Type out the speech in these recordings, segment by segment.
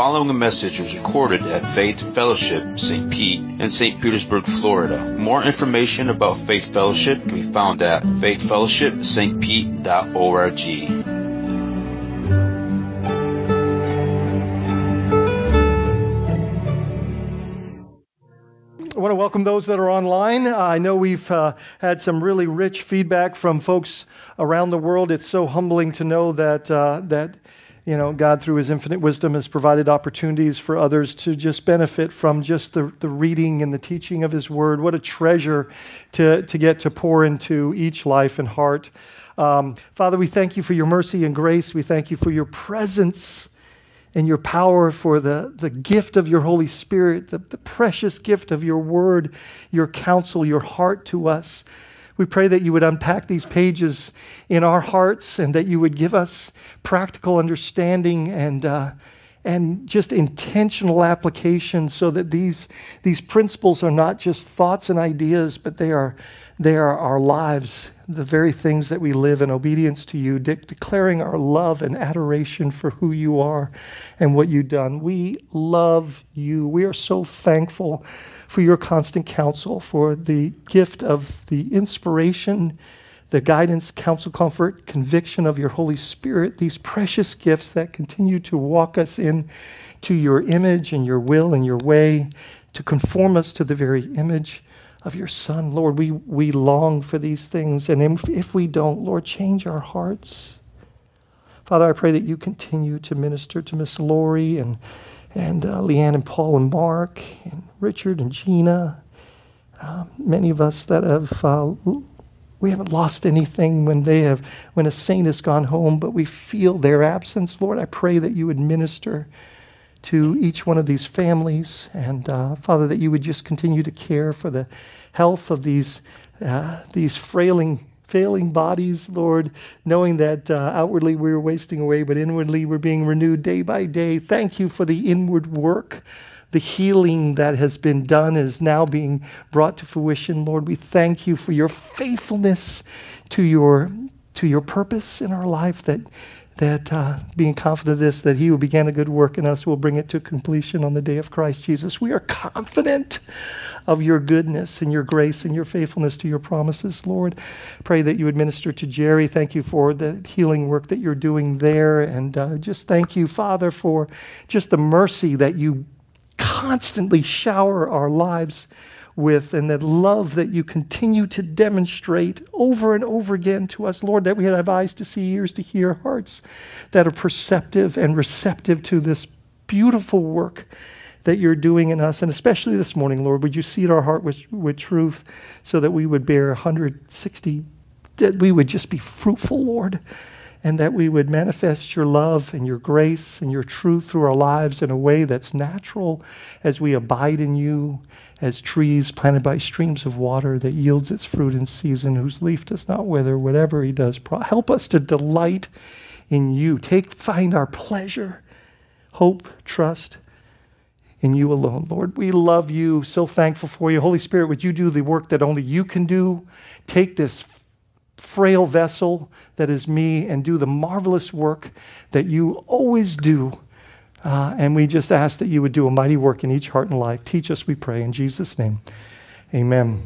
following message was recorded at Faith Fellowship St. Pete in St. Petersburg, Florida. More information about Faith Fellowship can be found at faithfellowshipstpete.org. I want to welcome those that are online. Uh, I know we've uh, had some really rich feedback from folks around the world. It's so humbling to know that uh, that you know God, through His infinite wisdom, has provided opportunities for others to just benefit from just the, the reading and the teaching of His Word. What a treasure to to get to pour into each life and heart. Um, Father, we thank you for your mercy and grace. We thank you for your presence and your power for the, the gift of your Holy Spirit, the, the precious gift of your word, your counsel, your heart to us. We pray that you would unpack these pages in our hearts and that you would give us practical understanding and, uh, and just intentional application so that these, these principles are not just thoughts and ideas, but they are, they are our lives the very things that we live in obedience to you, de- declaring our love and adoration for who you are and what you've done. We love you. We are so thankful for your constant counsel, for the gift of the inspiration, the guidance, counsel, comfort, conviction of your Holy Spirit, these precious gifts that continue to walk us in to your image and your will and your way, to conform us to the very image of your Son. Lord, we, we long for these things. And if, if we don't, Lord, change our hearts. Father, I pray that you continue to minister to Miss Lori and, and uh, Leanne and Paul and Mark and Richard and Gina. Uh, many of us that have, uh, we haven't lost anything when they have, when a saint has gone home, but we feel their absence. Lord, I pray that you would minister to each one of these families. And uh, Father, that you would just continue to care for the health of these, uh, these frailing, failing bodies, Lord, knowing that uh, outwardly we are wasting away, but inwardly we're being renewed day by day. Thank you for the inward work. The healing that has been done is now being brought to fruition. Lord, we thank you for your faithfulness to your, to your purpose in our life that that uh, being confident of this, that he who began a good work in us will bring it to completion on the day of Christ Jesus. We are confident of your goodness and your grace and your faithfulness to your promises, Lord. Pray that you administer to Jerry. Thank you for the healing work that you're doing there. And uh, just thank you, Father, for just the mercy that you constantly shower our lives with and that love that you continue to demonstrate over and over again to us, Lord, that we have eyes to see, ears to hear, hearts that are perceptive and receptive to this beautiful work that you're doing in us. And especially this morning, Lord, would you seed our heart with, with truth so that we would bear 160, that we would just be fruitful, Lord, and that we would manifest your love and your grace and your truth through our lives in a way that's natural as we abide in you as trees planted by streams of water that yields its fruit in season, whose leaf does not wither, whatever he does. Help us to delight in you. Take, find our pleasure, hope, trust in you alone, Lord. We love you. So thankful for you. Holy Spirit, would you do the work that only you can do? Take this frail vessel that is me and do the marvelous work that you always do uh, and we just ask that you would do a mighty work in each heart and life. Teach us, we pray, in Jesus' name. Amen.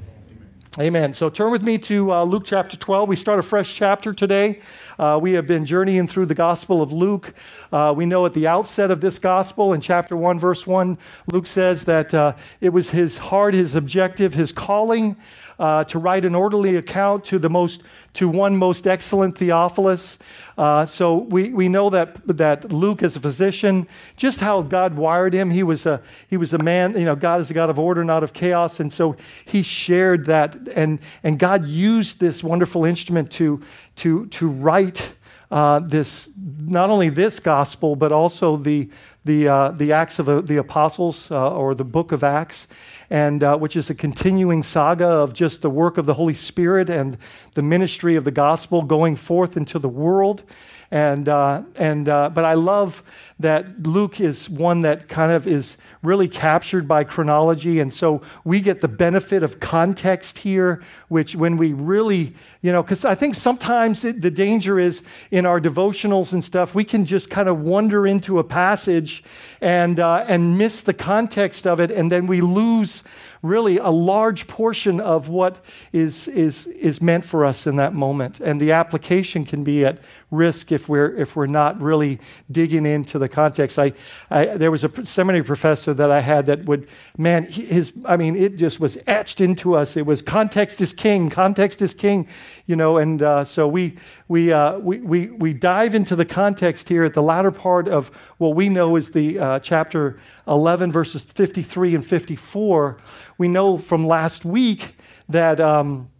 Amen. So turn with me to uh, Luke chapter 12. We start a fresh chapter today. Uh, we have been journeying through the Gospel of Luke. Uh, we know at the outset of this Gospel, in chapter 1, verse 1, Luke says that uh, it was his heart, his objective, his calling uh, to write an orderly account to the most to one most excellent Theophilus. Uh, so we, we know that that Luke, is a physician, just how God wired him. He was a he was a man. You know, God is a God of order, not of chaos, and so he shared that. And and God used this wonderful instrument to to to write. Uh, this not only this gospel but also the the uh, the Acts of the Apostles uh, or the Book of Acts, and uh, which is a continuing saga of just the work of the Holy Spirit and the ministry of the gospel going forth into the world. And, uh, and, uh, but I love that Luke is one that kind of is really captured by chronology. And so we get the benefit of context here, which when we really, you know, because I think sometimes it, the danger is in our devotionals and stuff, we can just kind of wander into a passage and, uh, and miss the context of it. And then we lose really a large portion of what is, is, is meant for us in that moment. And the application can be at risk if we're, if we're not really digging into the context. I, I, there was a seminary professor that I had that would, man, his, I mean, it just was etched into us. It was context is king, context is king, you know, and uh, so we, we, uh, we, we, we dive into the context here at the latter part of what we know is the uh, chapter 11, verses 53 and 54 we know from last week that, um,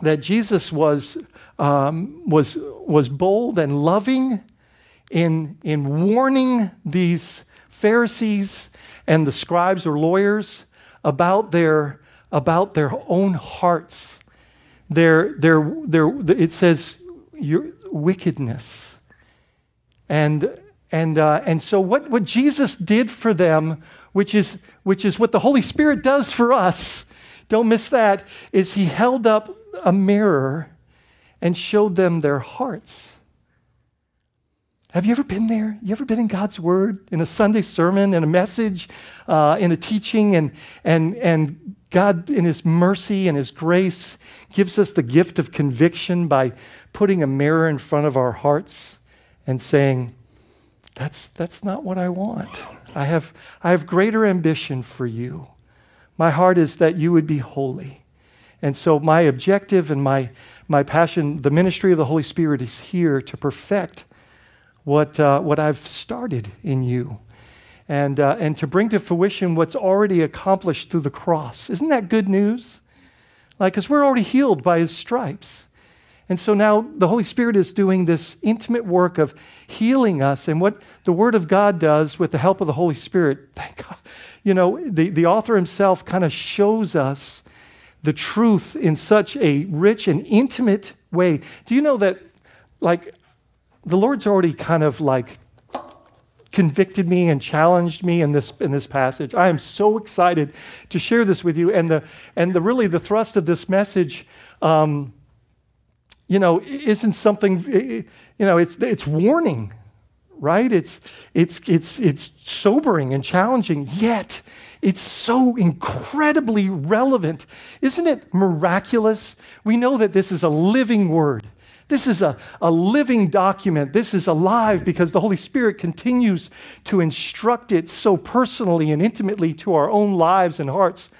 that Jesus was, um, was, was bold and loving in, in warning these Pharisees and the scribes or lawyers about their, about their own hearts. Their, their, their, it says your wickedness. And, and, uh, and so, what, what Jesus did for them which is, which is what the Holy Spirit does for us, don't miss that, is He held up a mirror and showed them their hearts. Have you ever been there? You ever been in God's Word, in a Sunday sermon, in a message, uh, in a teaching, and, and, and God, in His mercy and His grace, gives us the gift of conviction by putting a mirror in front of our hearts and saying, That's, that's not what I want. I have, I have greater ambition for you. My heart is that you would be holy. And so, my objective and my, my passion, the ministry of the Holy Spirit is here to perfect what, uh, what I've started in you and, uh, and to bring to fruition what's already accomplished through the cross. Isn't that good news? Like, because we're already healed by his stripes. And so now the Holy Spirit is doing this intimate work of healing us. And what the Word of God does with the help of the Holy Spirit, thank God, you know, the, the author himself kind of shows us the truth in such a rich and intimate way. Do you know that, like, the Lord's already kind of like convicted me and challenged me in this in this passage. I am so excited to share this with you. And the and the really the thrust of this message um, you know, isn't something, you know, it's, it's warning, right? It's, it's, it's, it's sobering and challenging, yet it's so incredibly relevant. Isn't it miraculous? We know that this is a living word. This is a, a living document. This is alive because the Holy Spirit continues to instruct it so personally and intimately to our own lives and hearts.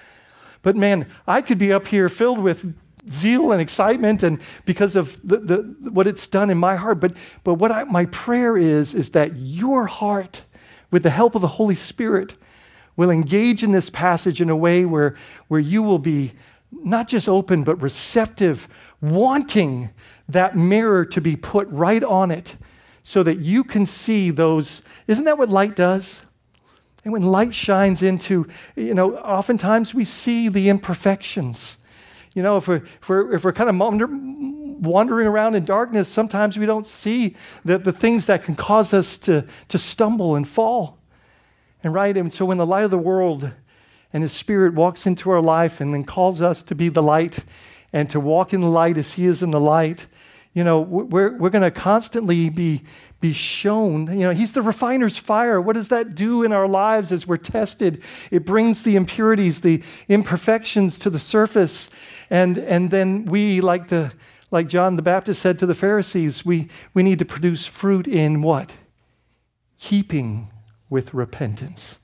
But man, I could be up here filled with zeal and excitement and because of the, the, what it's done in my heart. But, but what I, my prayer is, is that your heart, with the help of the Holy Spirit, will engage in this passage in a way where, where you will be not just open, but receptive, wanting that mirror to be put right on it so that you can see those. Isn't that what light does? And when light shines into, you know, oftentimes we see the imperfections. You know, if we're, if we're, if we're kind of wandering around in darkness, sometimes we don't see the, the things that can cause us to, to stumble and fall. And right, and so when the light of the world and His Spirit walks into our life and then calls us to be the light and to walk in the light as He is in the light, you know, we're, we're going to constantly be, be shown. You know, He's the refiner's fire. What does that do in our lives as we're tested? It brings the impurities, the imperfections to the surface. And, and then we, like, the, like John the Baptist said to the Pharisees, we, we need to produce fruit in what? Keeping with repentance.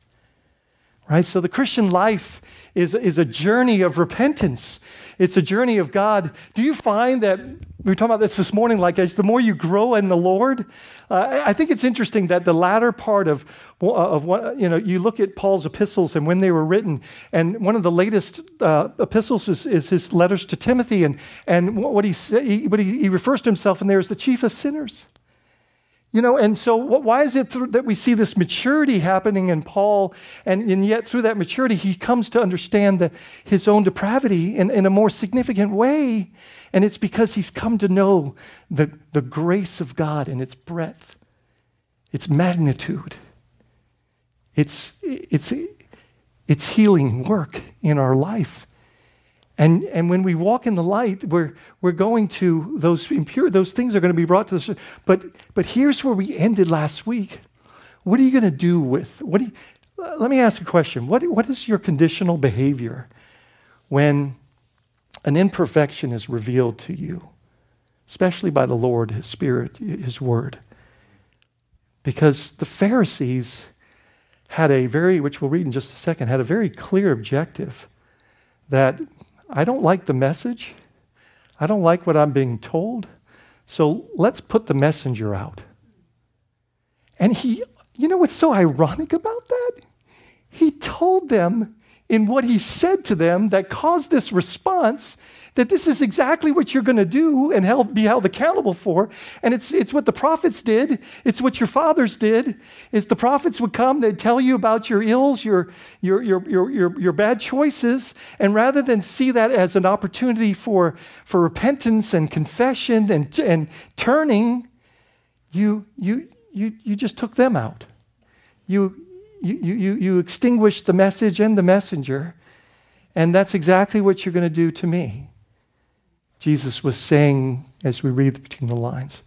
Right? So the Christian life is, is a journey of repentance. It's a journey of God. Do you find that we were talking about this this morning? Like, as the more you grow in the Lord, uh, I think it's interesting that the latter part of of what you know, you look at Paul's epistles and when they were written, and one of the latest uh, epistles is, is, his letters to Timothy, and and what he, what he, he refers to himself in there as the chief of sinners. You know, and so why is it that we see this maturity happening in Paul, and, and yet through that maturity, he comes to understand the, his own depravity in, in a more significant way? And it's because he's come to know the, the grace of God and its breadth, its magnitude, its, its, its healing work in our life. And, and when we walk in the light, we're, we're going to those impure, those things are going to be brought to us. But, but here's where we ended last week. What are you going to do with, what do you, let me ask a question. What, what is your conditional behavior when an imperfection is revealed to you, especially by the Lord, His Spirit, His Word? Because the Pharisees had a very, which we'll read in just a second, had a very clear objective that I don't like the message. I don't like what I'm being told. So let's put the messenger out. And he, you know what's so ironic about that? He told them in what he said to them that caused this response that this is exactly what you're going to do and held, be held accountable for. And it's, it's what the prophets did. It's what your fathers did. Is the prophets would come, they'd tell you about your ills, your, your, your, your, your, your bad choices. And rather than see that as an opportunity for, for repentance and confession and, and turning, you, you, you, you just took them out. You, you, you, you extinguished the message and the messenger. And that's exactly what you're going to do to me. Jesus was saying as we read between the lines.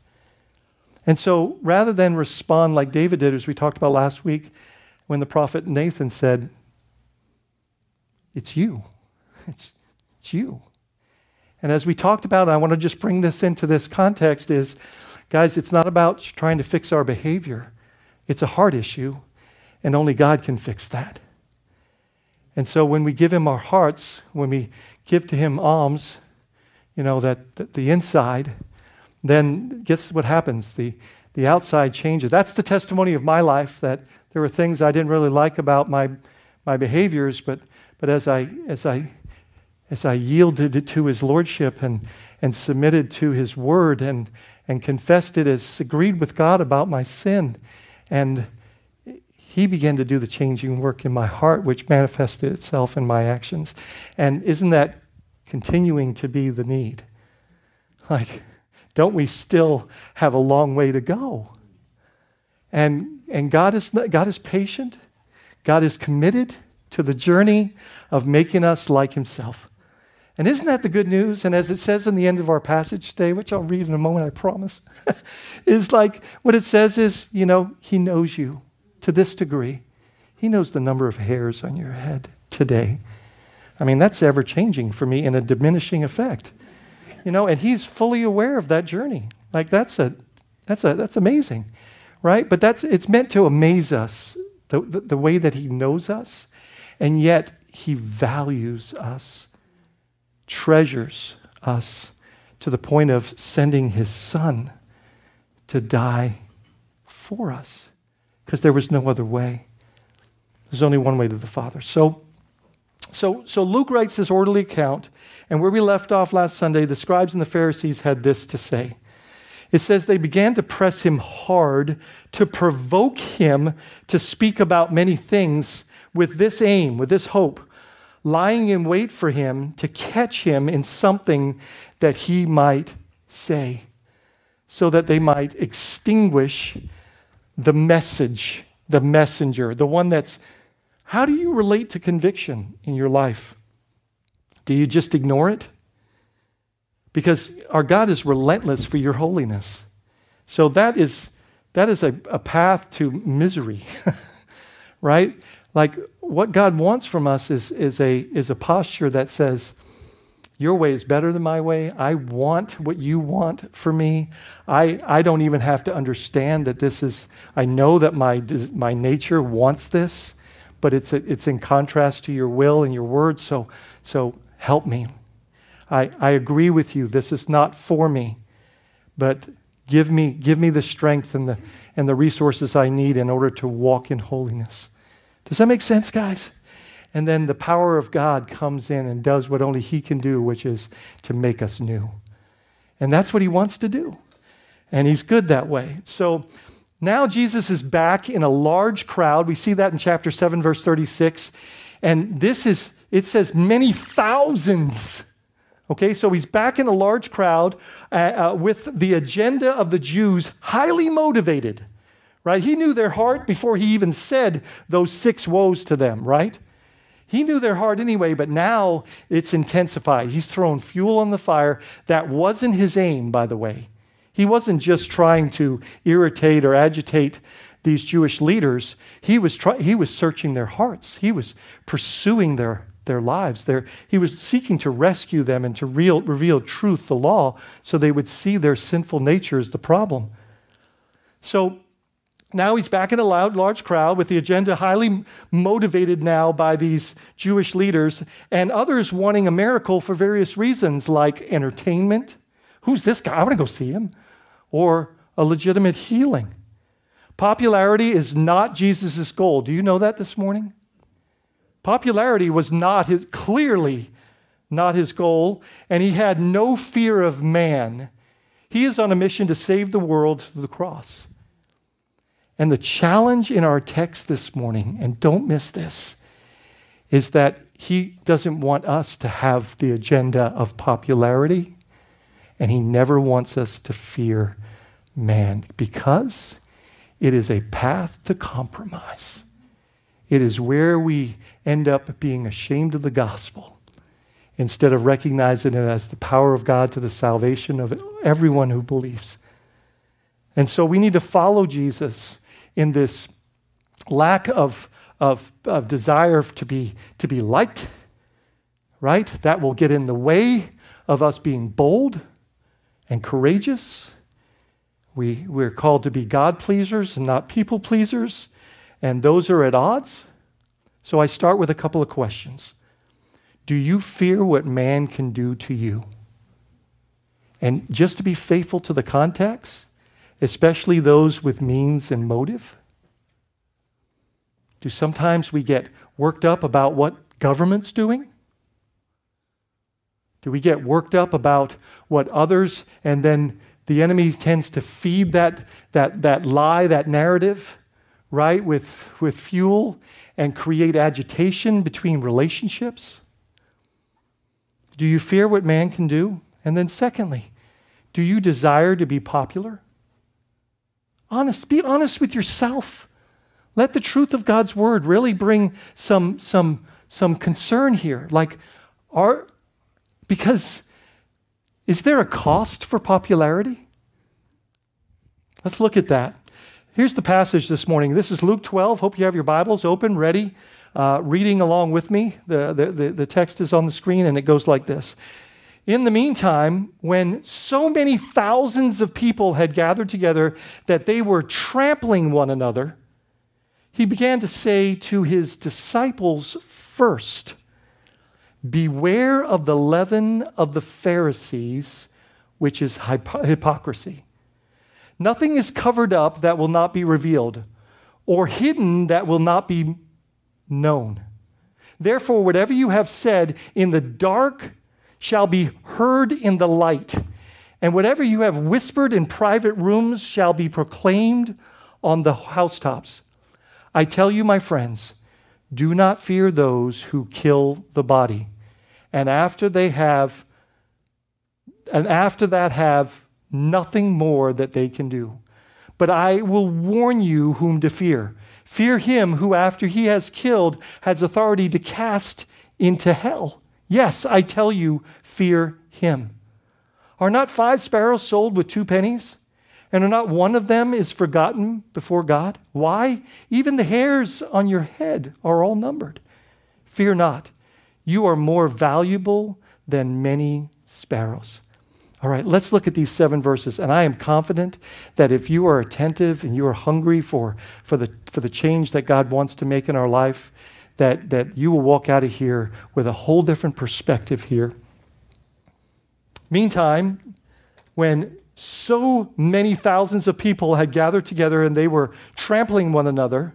And so rather than respond like David did, as we talked about last week, when the prophet Nathan said, It's you. It's, it's you. And as we talked about, I want to just bring this into this context is, guys, it's not about trying to fix our behavior. It's a heart issue, and only God can fix that. And so when we give Him our hearts, when we give to Him alms, you know, that, the inside, then guess what happens? The, the outside changes. That's the testimony of my life that there were things I didn't really like about my, my behaviors, but, but as, I, as, I, as I yielded to his lordship and, and submitted to his word and, and confessed it as agreed with God about my sin, and he began to do the changing work in my heart, which manifested itself in my actions. And isn't that continuing to be the need. Like, don't we still have a long way to go? And, and God, is, God is patient. God is committed to the journey of making us like Himself. And isn't that the good news? And as it says in the end of our passage today, which I'll read in a moment, I promise, is like what it says is, you know, He knows you to this degree. He knows the number of hairs on your head today. I mean, that's ever changing for me in a diminishing effect. You know, and he's fully aware of that journey. Like that's a that's a that's amazing. Right? But that's it's meant to amaze us, the, the, the way that he knows us, and yet he values us, treasures us to the point of sending his son to die for us. Because there was no other way. There's only one way to the Father. So so, so Luke writes this orderly account, and where we left off last Sunday, the scribes and the Pharisees had this to say. It says they began to press him hard to provoke him to speak about many things with this aim, with this hope, lying in wait for him to catch him in something that he might say, so that they might extinguish the message, the messenger, the one that's how do you relate to conviction in your life? Do you just ignore it? Because our God is relentless for your holiness. So that is, that is a, a path to misery, right? Like what God wants from us is, is, a, is a posture that says, Your way is better than my way. I want what you want for me. I, I don't even have to understand that this is, I know that my, my nature wants this but it's, it's in contrast to your will and your words. So, so help me. I, I agree with you. This is not for me, but give me, give me the strength and the, and the resources I need in order to walk in holiness. Does that make sense, guys? And then the power of God comes in and does what only He can do, which is to make us new. And that's what He wants to do. And He's good that way. So, Now Jesus is back in a large crowd. We see that in chapter 7, verse 36. And this is, it says, many thousands. Okay, so he's back in a large crowd uh, uh, with the agenda of the Jews highly motivated, right? He knew their heart before he even said those six woes to them, right? He knew their heart anyway, but now it's intensified. He's thrown fuel on the fire. That wasn't his aim, by the way. He wasn't just trying to irritate or agitate these Jewish leaders. He was, try- he was searching their hearts, he was pursuing their, their lives. Their, he was seeking to rescue them and to real, reveal truth, the law, so they would see their sinful nature as the problem. So now he's back in a loud, large crowd with the agenda highly motivated now by these Jewish leaders and others wanting a miracle for various reasons, like entertainment. Who's this guy? I want to go see him or a legitimate healing. Popularity is not Jesus' goal. Do you know that this morning? Popularity was not his, clearly not his goal, and he had no fear of man. He is on a mission to save the world through the cross. And the challenge in our text this morning, and don't miss this, is that he doesn't want us to have the agenda of popularity, and he never wants us to fear man because it is a path to compromise. It is where we end up being ashamed of the gospel instead of recognizing it as the power of God to the salvation of everyone who believes. And so we need to follow Jesus in this lack of, of, of desire to be, to be liked, right? That will get in the way of us being bold and courageous we, we're called to be God pleasers and not people pleasers, and those are at odds. So I start with a couple of questions. Do you fear what man can do to you? And just to be faithful to the context, especially those with means and motive. Do sometimes we get worked up about what government's doing? Do we get worked up about what others and then the enemy tends to feed that, that, that lie, that narrative, right, with, with fuel and create agitation between relationships. Do you fear what man can do? And then, secondly, do you desire to be popular? Honest, be honest with yourself. Let the truth of God's word really bring some, some, some concern here. Like, are, because is there a cost for popularity? Let's look at that. Here's the passage this morning. This is Luke 12. Hope you have your Bibles open, ready, uh, reading along with me. The, the, the, the text is on the screen, and it goes like this. In the meantime, when so many thousands of people had gathered together that they were trampling one another, he began to say to his disciples first, Beware of the leaven of the Pharisees, which is hypocrisy. Nothing is covered up that will not be revealed, or hidden that will not be known. Therefore, whatever you have said in the dark shall be heard in the light, and whatever you have whispered in private rooms shall be proclaimed on the housetops. I tell you, my friends, do not fear those who kill the body and after they have, and after that have nothing more that they can do. But I will warn you whom to fear. Fear him who, after he has killed, has authority to cast into hell. Yes, I tell you, fear him. Are not five sparrows sold with two pennies? And are not one of them is forgotten before God? Why? Even the hairs on your head are all numbered. Fear not. You are more valuable than many sparrows. All right, let's look at these seven verses. And I am confident that if you are attentive and you are hungry for, for, the, for the change that God wants to make in our life, that, that you will walk out of here with a whole different perspective here. Meantime, when so many thousands of people had gathered together and they were trampling one another,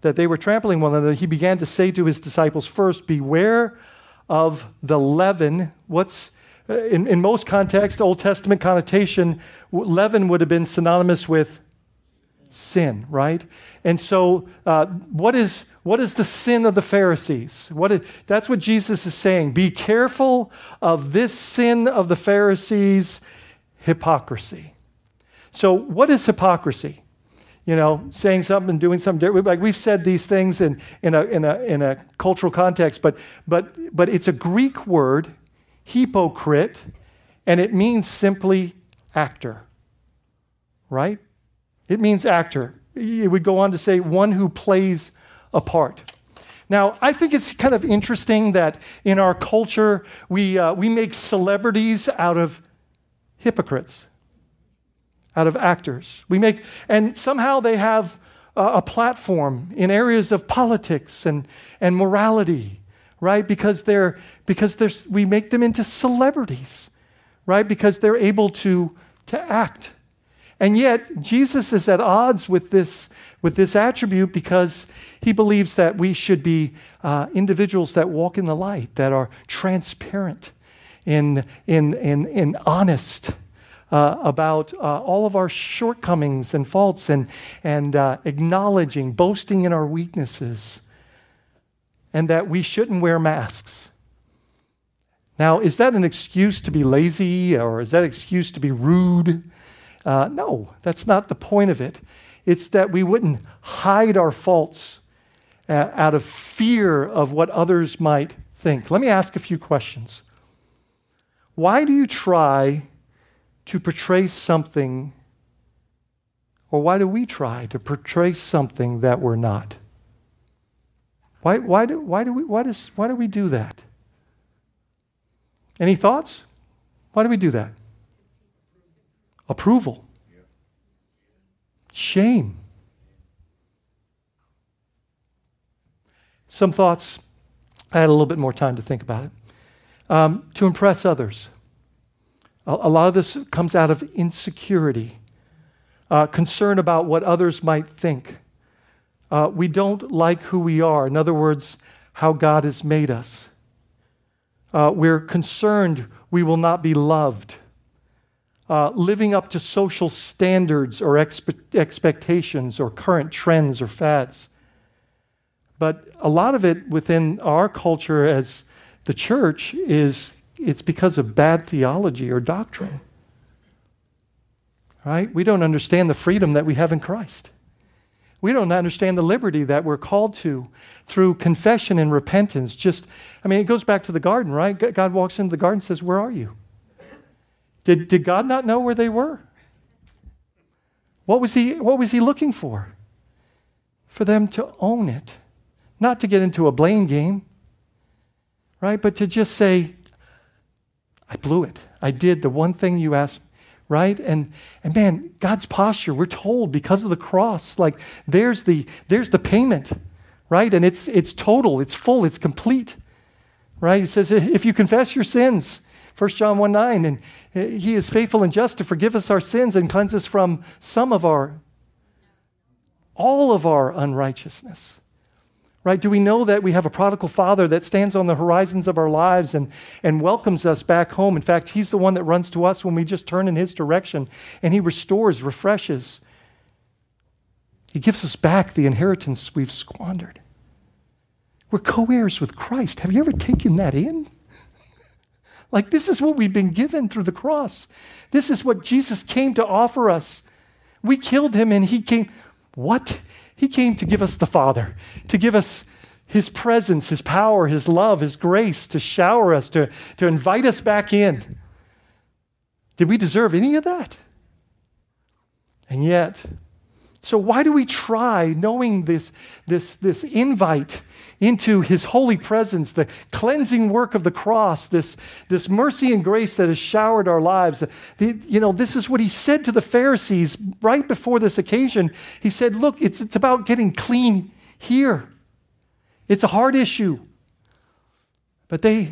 that they were trampling one another, he began to say to his disciples first, Beware of the leaven. What's uh, in, in most contexts, Old Testament connotation, leaven would have been synonymous with sin, right? And so, uh, what is what is the sin of the Pharisees? What is, that's what Jesus is saying. Be careful of this sin of the Pharisees, hypocrisy. So, what is hypocrisy? You know, saying something and doing something different. Like we've said these things in, in, a, in, a, in a cultural context, but, but, but it's a Greek word, hypocrite, and it means simply actor, right? It means actor. It would go on to say one who plays a part. Now, I think it's kind of interesting that in our culture, we, uh, we make celebrities out of hypocrites, out of actors. We make, and somehow they have a, platform in areas of politics and, and morality, right? Because, they're, because they're, we make them into celebrities, right? Because they're able to, to act. And yet, Jesus is at odds with this, with this attribute because he believes that we should be uh, individuals that walk in the light, that are transparent and, and, and, and honest. Uh, about uh, all of our shortcomings and faults and, and uh, acknowledging, boasting in our weaknesses, and that we shouldn't wear masks. Now, is that an excuse to be lazy or is that an excuse to be rude? Uh, no, that's not the point of it. It's that we wouldn't hide our faults uh, out of fear of what others might think. Let me ask a few questions. Why do you try to portray something, or why do we try to portray something that we're not? Why, why, do, why, do we, why, does, why do we do that? Any thoughts? Why do we do that? Approval. Shame. Some thoughts. I had a little bit more time to think about it. Um, to impress others. A, lot of this comes out of insecurity, uh, concern about what others might think. Uh, we don't like who we are. In other words, how God has made us. Uh, we're concerned we will not be loved uh, living up to social standards or expe- expectations or current trends or fads. But a lot of it within our culture as the church is it's because of bad theology or doctrine. Right? We don't understand the freedom that we have in Christ. We don't understand the liberty that we're called to through confession and repentance. Just, I mean, it goes back to the garden, right? God walks into the garden and says, Where are you? Did, did God not know where they were? What was, he, what was he looking for? For them to own it, not to get into a blame game, right? But to just say, I blew it. I did the one thing you asked, right? And, and man, God's posture, we're told because of the cross, like there's the, there's the payment, right? And it's, it's total, it's full, it's complete, right? It says, if you confess your sins, 1 John 1 9, and eh, he is faithful and just to forgive us our sins and cleanse us from some of our, all of our unrighteousness. Right? Do we know that we have a prodigal father that stands on the horizons of our lives and, and welcomes us back home? In fact, he's the one that runs to us when we just turn in his direction and he restores, refreshes. He gives us back the inheritance we've squandered. We're co heirs with Christ. Have you ever taken that in? Like, this is what we've been given through the cross. This is what Jesus came to offer us. We killed him and he came. What? He came to give us the Father, to give us his presence, his power, his love, his grace, to shower us, to, to invite us back in. Did we deserve any of that? And yet, so why do we try knowing this, this, this invite into his holy presence, the cleansing work of the cross, this, this mercy and grace that has showered our lives. The, you know, this is what he said to the Pharisees right before this occasion. He said, Look, it's, it's about getting clean here. It's a hard issue. But they,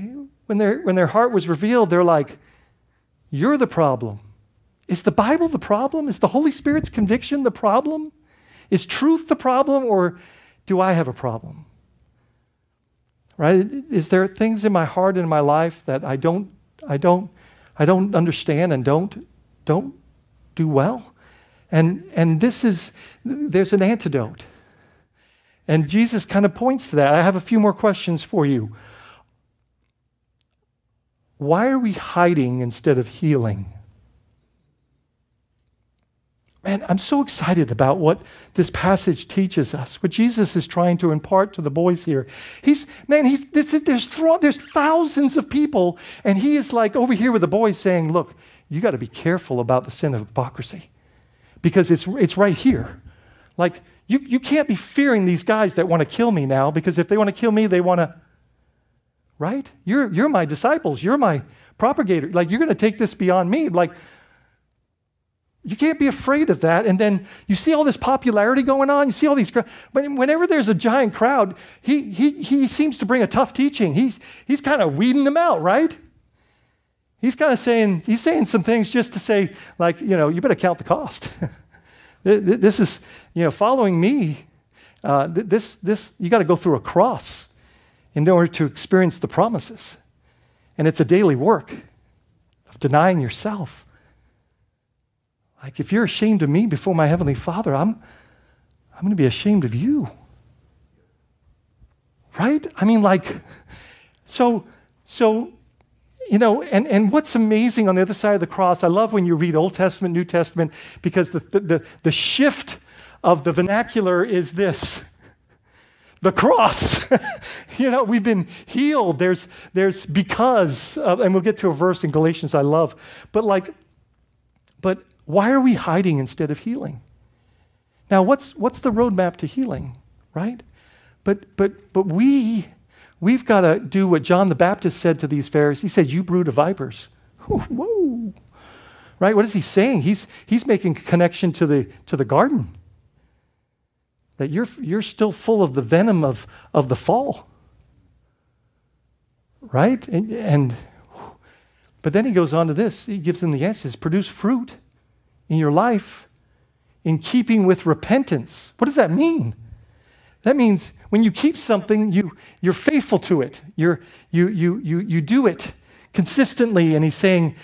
when, their, when their heart was revealed, they're like, You're the problem. Is the Bible the problem? Is the Holy Spirit's conviction the problem? Is truth the problem, or do I have a problem? right? Is there things in my heart and in my life that I don't, I don't, I don't understand and don't, don't do well? And, and this is, there's an antidote. And Jesus kind of points to that. I have a few more questions for you. Why are we hiding instead of healing? Man, I'm so excited about what this passage teaches us, what Jesus is trying to impart to the boys here. He's, man, he's, there's, there's, thousands of people, and he is like over here with the boys saying, Look, you got to be careful about the sin of hypocrisy because it's, it's right here. Like, you, you can't be fearing these guys that want to kill me now because if they want to kill me, they want to, right? You're, you're my disciples, you're my propagator. Like, you're going to take this beyond me. Like, you can't be afraid of that. And then you see all this popularity going on. You see all these. Whenever there's a giant crowd, he, he, he seems to bring a tough teaching. He's, he's kind of weeding them out, right? He's kind of saying, he's saying some things just to say, like, you know, you better count the cost. this is, you know, following me. Uh, this, this, you got to go through a cross in order to experience the promises. And it's a daily work of denying yourself like, if you're ashamed of me before my Heavenly Father, I'm, I'm going to be ashamed of you. Right? I mean, like, so, so, you know, and, and what's amazing on the other side of the cross, I love when you read Old Testament, New Testament, because the, the, the, the shift of the vernacular is this the cross. you know, we've been healed. There's, there's because, of, and we'll get to a verse in Galatians I love, but like, why are we hiding instead of healing? Now, what's, what's the roadmap to healing, right? But, but, but we, we've got to do what John the Baptist said to these Pharisees. He said, You brood of vipers. Whoa. Right? What is he saying? He's, he's making a connection to the, to the garden. That you're, you're still full of the venom of, of the fall. Right? And, and but then he goes on to this. He gives them the answers produce fruit in your life in keeping with repentance. What does that mean? That means when you keep something, you, you're faithful to it. You're, you, you, you, you do it consistently. And he's saying,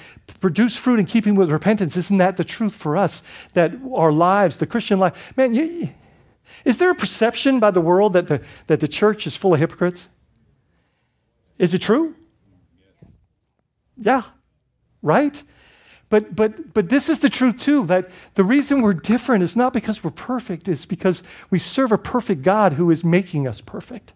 produce fruit in keeping with repentance. Isn't that the truth for us? That our lives, the Christian life, man, you, is there a perception by the world that the, that the church is full of hypocrites? Is it true? Yeah, right? But, but, but this is the truth too that the reason we're different is not because we're perfect, it's because we serve a perfect God who is making us perfect.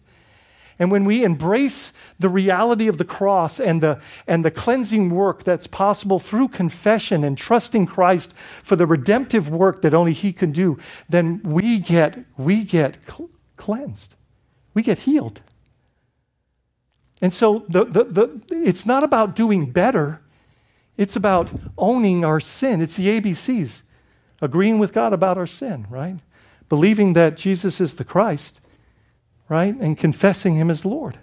And when we embrace the reality of the cross and the, and the cleansing work that's possible through confession and trusting Christ for the redemptive work that only He can do, then we get, we get cl- cleansed. We get healed. And so the, the, the, it's not about doing better, it's about owning our sin. It's the ABCs, agreeing with God about our sin, right? Believing that Jesus is the Christ, right? And confessing Him as Lord,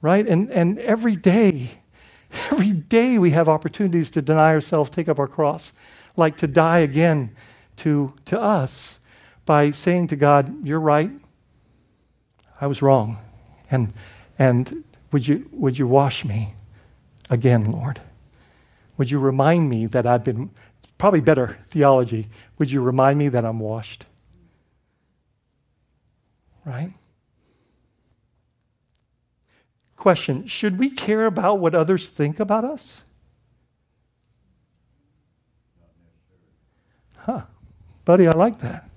right? And, and every day, every day we have opportunities to deny ourselves, take up our cross, like to die again to, to us by saying to God, You're right. I was wrong. And, and would, you, would you wash me? Again, Lord. Would you remind me that I've been, probably better theology, would you remind me that I'm washed? Right? Question Should we care about what others think about us? Huh. Buddy, I like that.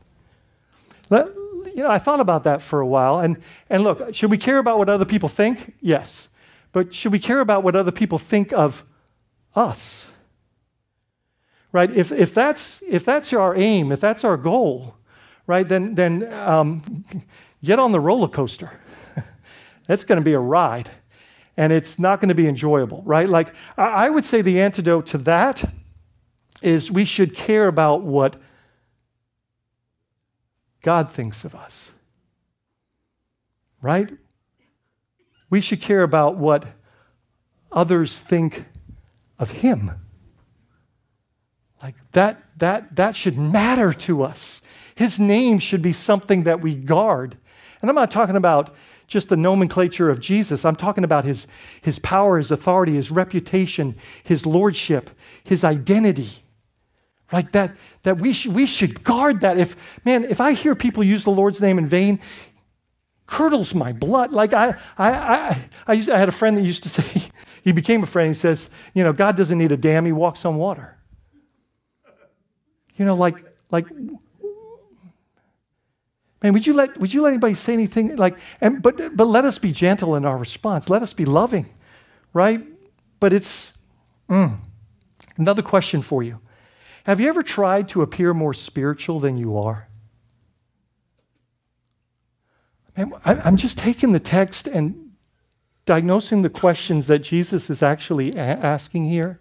Let, you know, I thought about that for a while. And, and look, should we care about what other people think? Yes. But should we care about what other people think of us? Right? If, if, that's, if that's our aim, if that's our goal, right, then, then um, get on the roller coaster. that's going to be a ride. And it's not going to be enjoyable, right? Like, I would say the antidote to that is we should care about what God thinks of us. Right? We should care about what others think of him. Like that, that, that should matter to us. His name should be something that we guard. And I'm not talking about just the nomenclature of Jesus. I'm talking about his, his power, his authority, his reputation, his lordship, his identity. Like that, that we, sh- we should guard that. If, man, if I hear people use the Lord's name in vain, curdles my blood. Like I, I, I, I, used, I had a friend that used to say, he became a friend. He says, you know, God doesn't need a dam, he walks on water. You know, like, like, man, would you let, would you let anybody say anything like, and, but, but let us be gentle in our response. Let us be loving, right? But it's, mm. another question for you. Have you ever tried to appear more spiritual than you are? I'm just taking the text and diagnosing the questions that Jesus is actually asking here.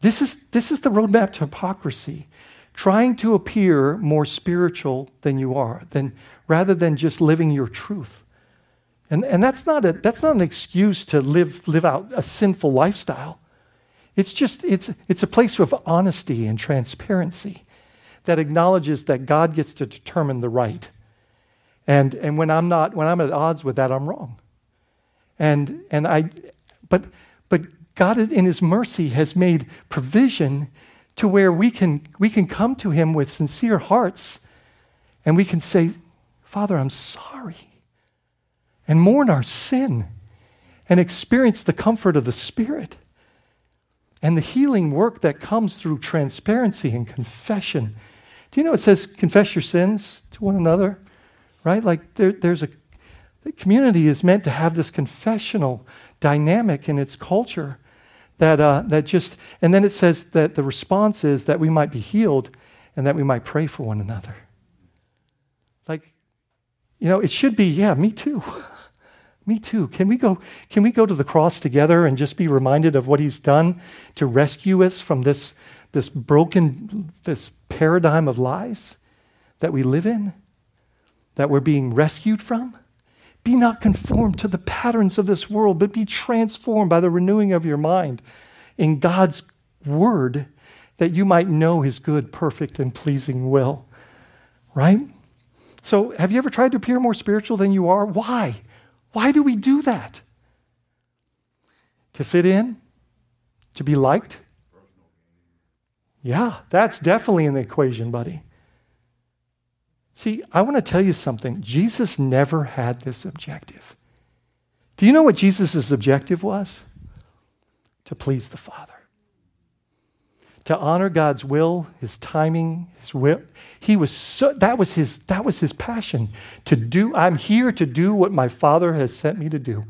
This is, this is the roadmap to hypocrisy. Trying to appear more spiritual than you are, than, rather than just living your truth. And, and that's, not a, that's not an excuse to live, live out a sinful lifestyle. It's just, it's, it's a place of honesty and transparency that acknowledges that God gets to determine the right. And, and when I'm not, when I'm at odds with that, I'm wrong. And, and I, but, but God in his mercy has made provision to where we can, we can come to him with sincere hearts and we can say, Father, I'm sorry. And mourn our sin and experience the comfort of the Spirit and the healing work that comes through transparency and confession. Do you know it says confess your sins to one another? Right? Like there, there's a the community is meant to have this confessional dynamic in its culture that, uh, that just, and then it says that the response is that we might be healed and that we might pray for one another. Like, you know, it should be, yeah, me too. Me too. Can we go can we go to the cross together and just be reminded of what he's done to rescue us from this this broken this paradigm of lies that we live in that we're being rescued from? Be not conformed to the patterns of this world, but be transformed by the renewing of your mind in God's word that you might know his good, perfect, and pleasing will. Right? So, have you ever tried to appear more spiritual than you are? Why? Why do we do that? To fit in? To be liked? Yeah, that's definitely in the equation, buddy. See, I want to tell you something. Jesus never had this objective. Do you know what Jesus' objective was? To please the Father. To honor God's will, his timing, his will. He was so that was his that was his passion. To do, I'm here to do what my Father has sent me to do.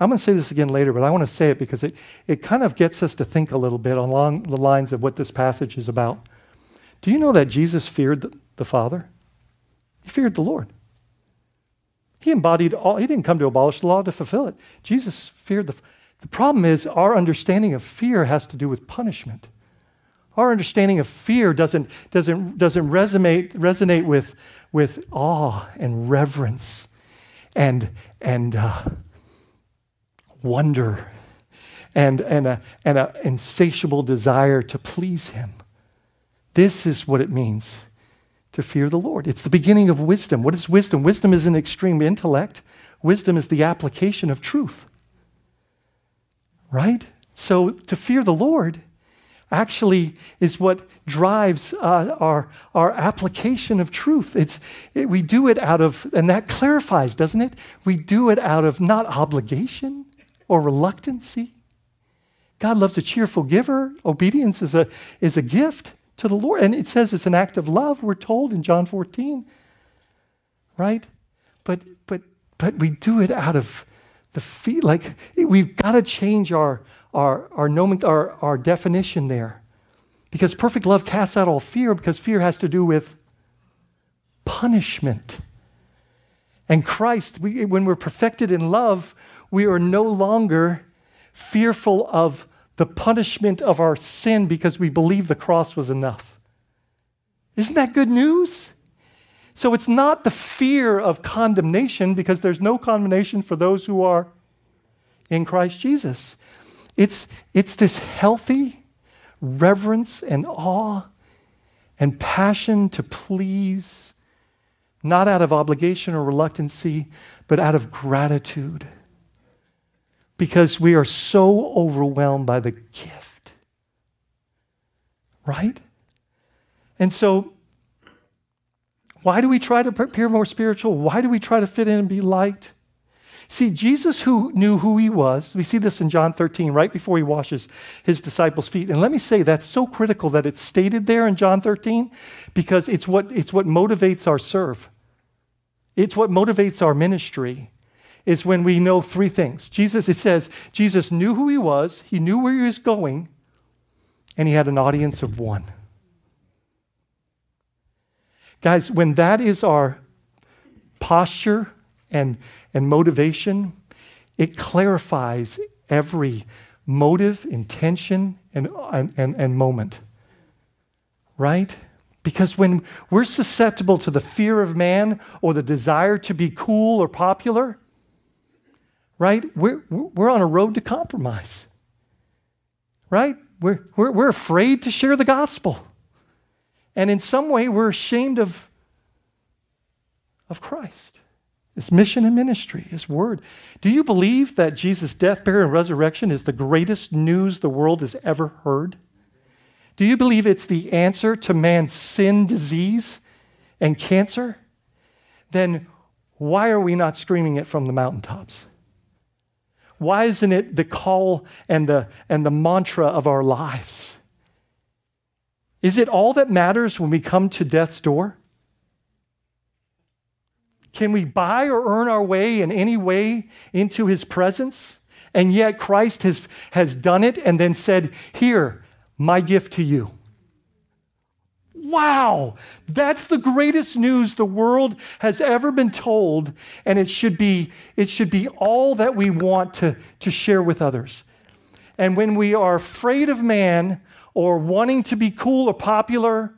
I'm going to say this again later, but I want to say it because it, it kind of gets us to think a little bit along the lines of what this passage is about. Do you know that Jesus feared the, the Father? He feared the Lord. He embodied all, he didn't come to abolish the law to fulfill it. Jesus feared the The problem is our understanding of fear has to do with punishment. Our understanding of fear doesn't, doesn't, doesn't resonate, resonate with, with awe and reverence and, and uh, wonder and, and, a, and an insatiable desire to please Him. This is what it means to fear the Lord. It's the beginning of wisdom. What is wisdom? Wisdom is an extreme intellect, wisdom is the application of truth. Right? So to fear the Lord actually is what drives uh, our, our application of truth. It's, it, we do it out of, and that clarifies, doesn't it? We do it out of not obligation or reluctancy. God loves a cheerful giver. Obedience is a, is a gift to the Lord. And it says it's an act of love, we're told in John 14. Right? But but but we do it out of the feet like we've got to change our our our, nomen, our our definition there. Because perfect love casts out all fear because fear has to do with punishment. And Christ, we, when we're perfected in love, we are no longer fearful of the punishment of our sin because we believe the cross was enough. Isn't that good news? So it's not the fear of condemnation because there's no condemnation for those who are in Christ Jesus. It's, it's this healthy reverence and awe and passion to please, not out of obligation or reluctancy, but out of gratitude because we are so overwhelmed by the gift Right? And so, why do we try to appear more spiritual? Why do we try to fit in and be liked? See, Jesus who knew who he was, we see this in John 13, right before he washes his disciples' feet. And let me say that's so critical that it's stated there in John 13 because it's what, it's what motivates our serve. It's what motivates our ministry is when we know three things. Jesus, it says, Jesus knew who he was, he knew where he was going, and he had an audience of one. Guys, when that is our posture and, and motivation, it clarifies every motive, intention, and, and, and moment. Right? Because when we're susceptible to the fear of man or the desire to be cool or popular, right, we're, we're on a road to compromise. Right? We're, we're, we're afraid to share the gospel. And in some way, we're ashamed of, of Christ, his mission and ministry, his word. Do you believe that Jesus' death, burial, and resurrection is the greatest news the world has ever heard? Do you believe it's the answer to man's sin, disease, and cancer? Then why are we not screaming it from the mountaintops? Why isn't it the call and the, and the mantra of our lives? Is it all that matters when we come to death's door? Can we buy or earn our way in any way into his presence? And yet Christ has, has done it and then said, Here, my gift to you. Wow, that's the greatest news the world has ever been told, and it should be, it should be all that we want to, to share with others. And when we are afraid of man or wanting to be cool or popular,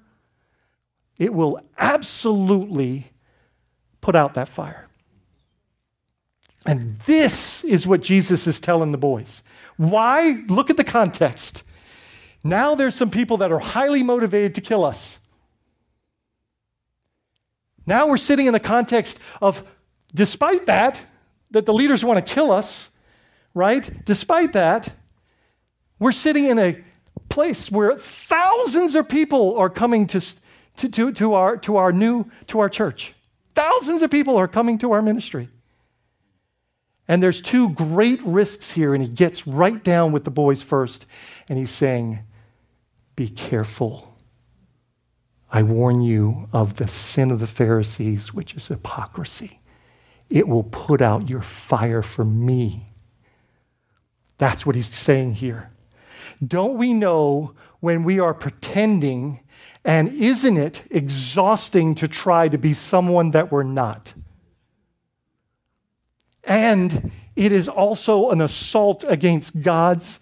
it will absolutely put out that fire. And this is what Jesus is telling the boys. Why? Look at the context. Now there's some people that are highly motivated to kill us. Now we're sitting in the context of, despite that, that the leaders want to kill us, right? Despite that, we're sitting in a place where thousands of people are coming to, to, to, to, our, to our new, to our church. Thousands of people are coming to our ministry. And there's two great risks here, and he gets right down with the boys first, and he's saying, be careful. I warn you of the sin of the Pharisees, which is hypocrisy. It will put out your fire for me. That's what he's saying here. Don't we know when we are pretending, and isn't it exhausting to try to be someone that we're not? And it is also an assault against God's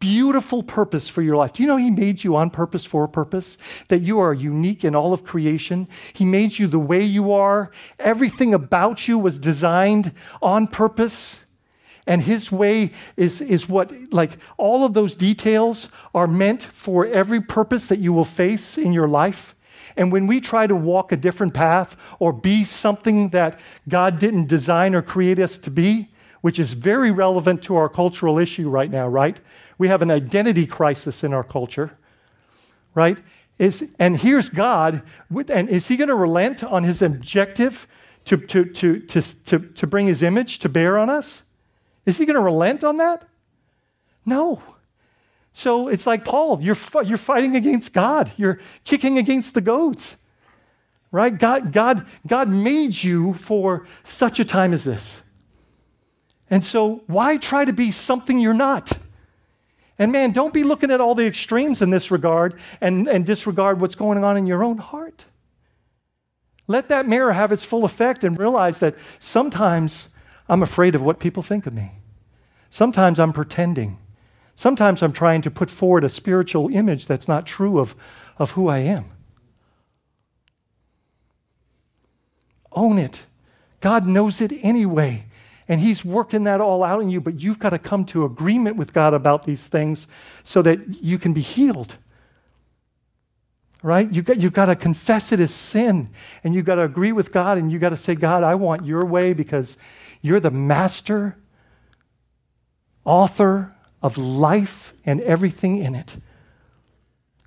beautiful purpose for your life. Do you know He made you on purpose for a purpose? That you are unique in all of creation. He made you the way you are. Everything about you was designed on purpose. And His way is, is what, like, all of those details are meant for every purpose that you will face in your life. And when we try to walk a different path or be something that God didn't design or create us to be, which is very relevant to our cultural issue right now, right? We have an identity crisis in our culture, right? Is, and here's God, and is he going to relent on his objective to, to, to, to, to, to bring his image to bear on us? Is he going to relent on that? No. So it's like Paul, you're, you're fighting against God, you're kicking against the goats. Right? God, God, God made you for such a time as this. And so, why try to be something you're not? And man, don't be looking at all the extremes in this regard and, and disregard what's going on in your own heart. Let that mirror have its full effect and realize that sometimes I'm afraid of what people think of me. Sometimes I'm pretending. Sometimes I'm trying to put forward a spiritual image that's not true of, of who I am. Own it. God knows it anyway. And He's working that all out in you, but you've got to come to agreement with God about these things so that you can be healed. Right? You got, you've got to confess it as sin, and you've got to agree with God, and you've got to say, God, I want your way because you're the master, author of life and everything in it.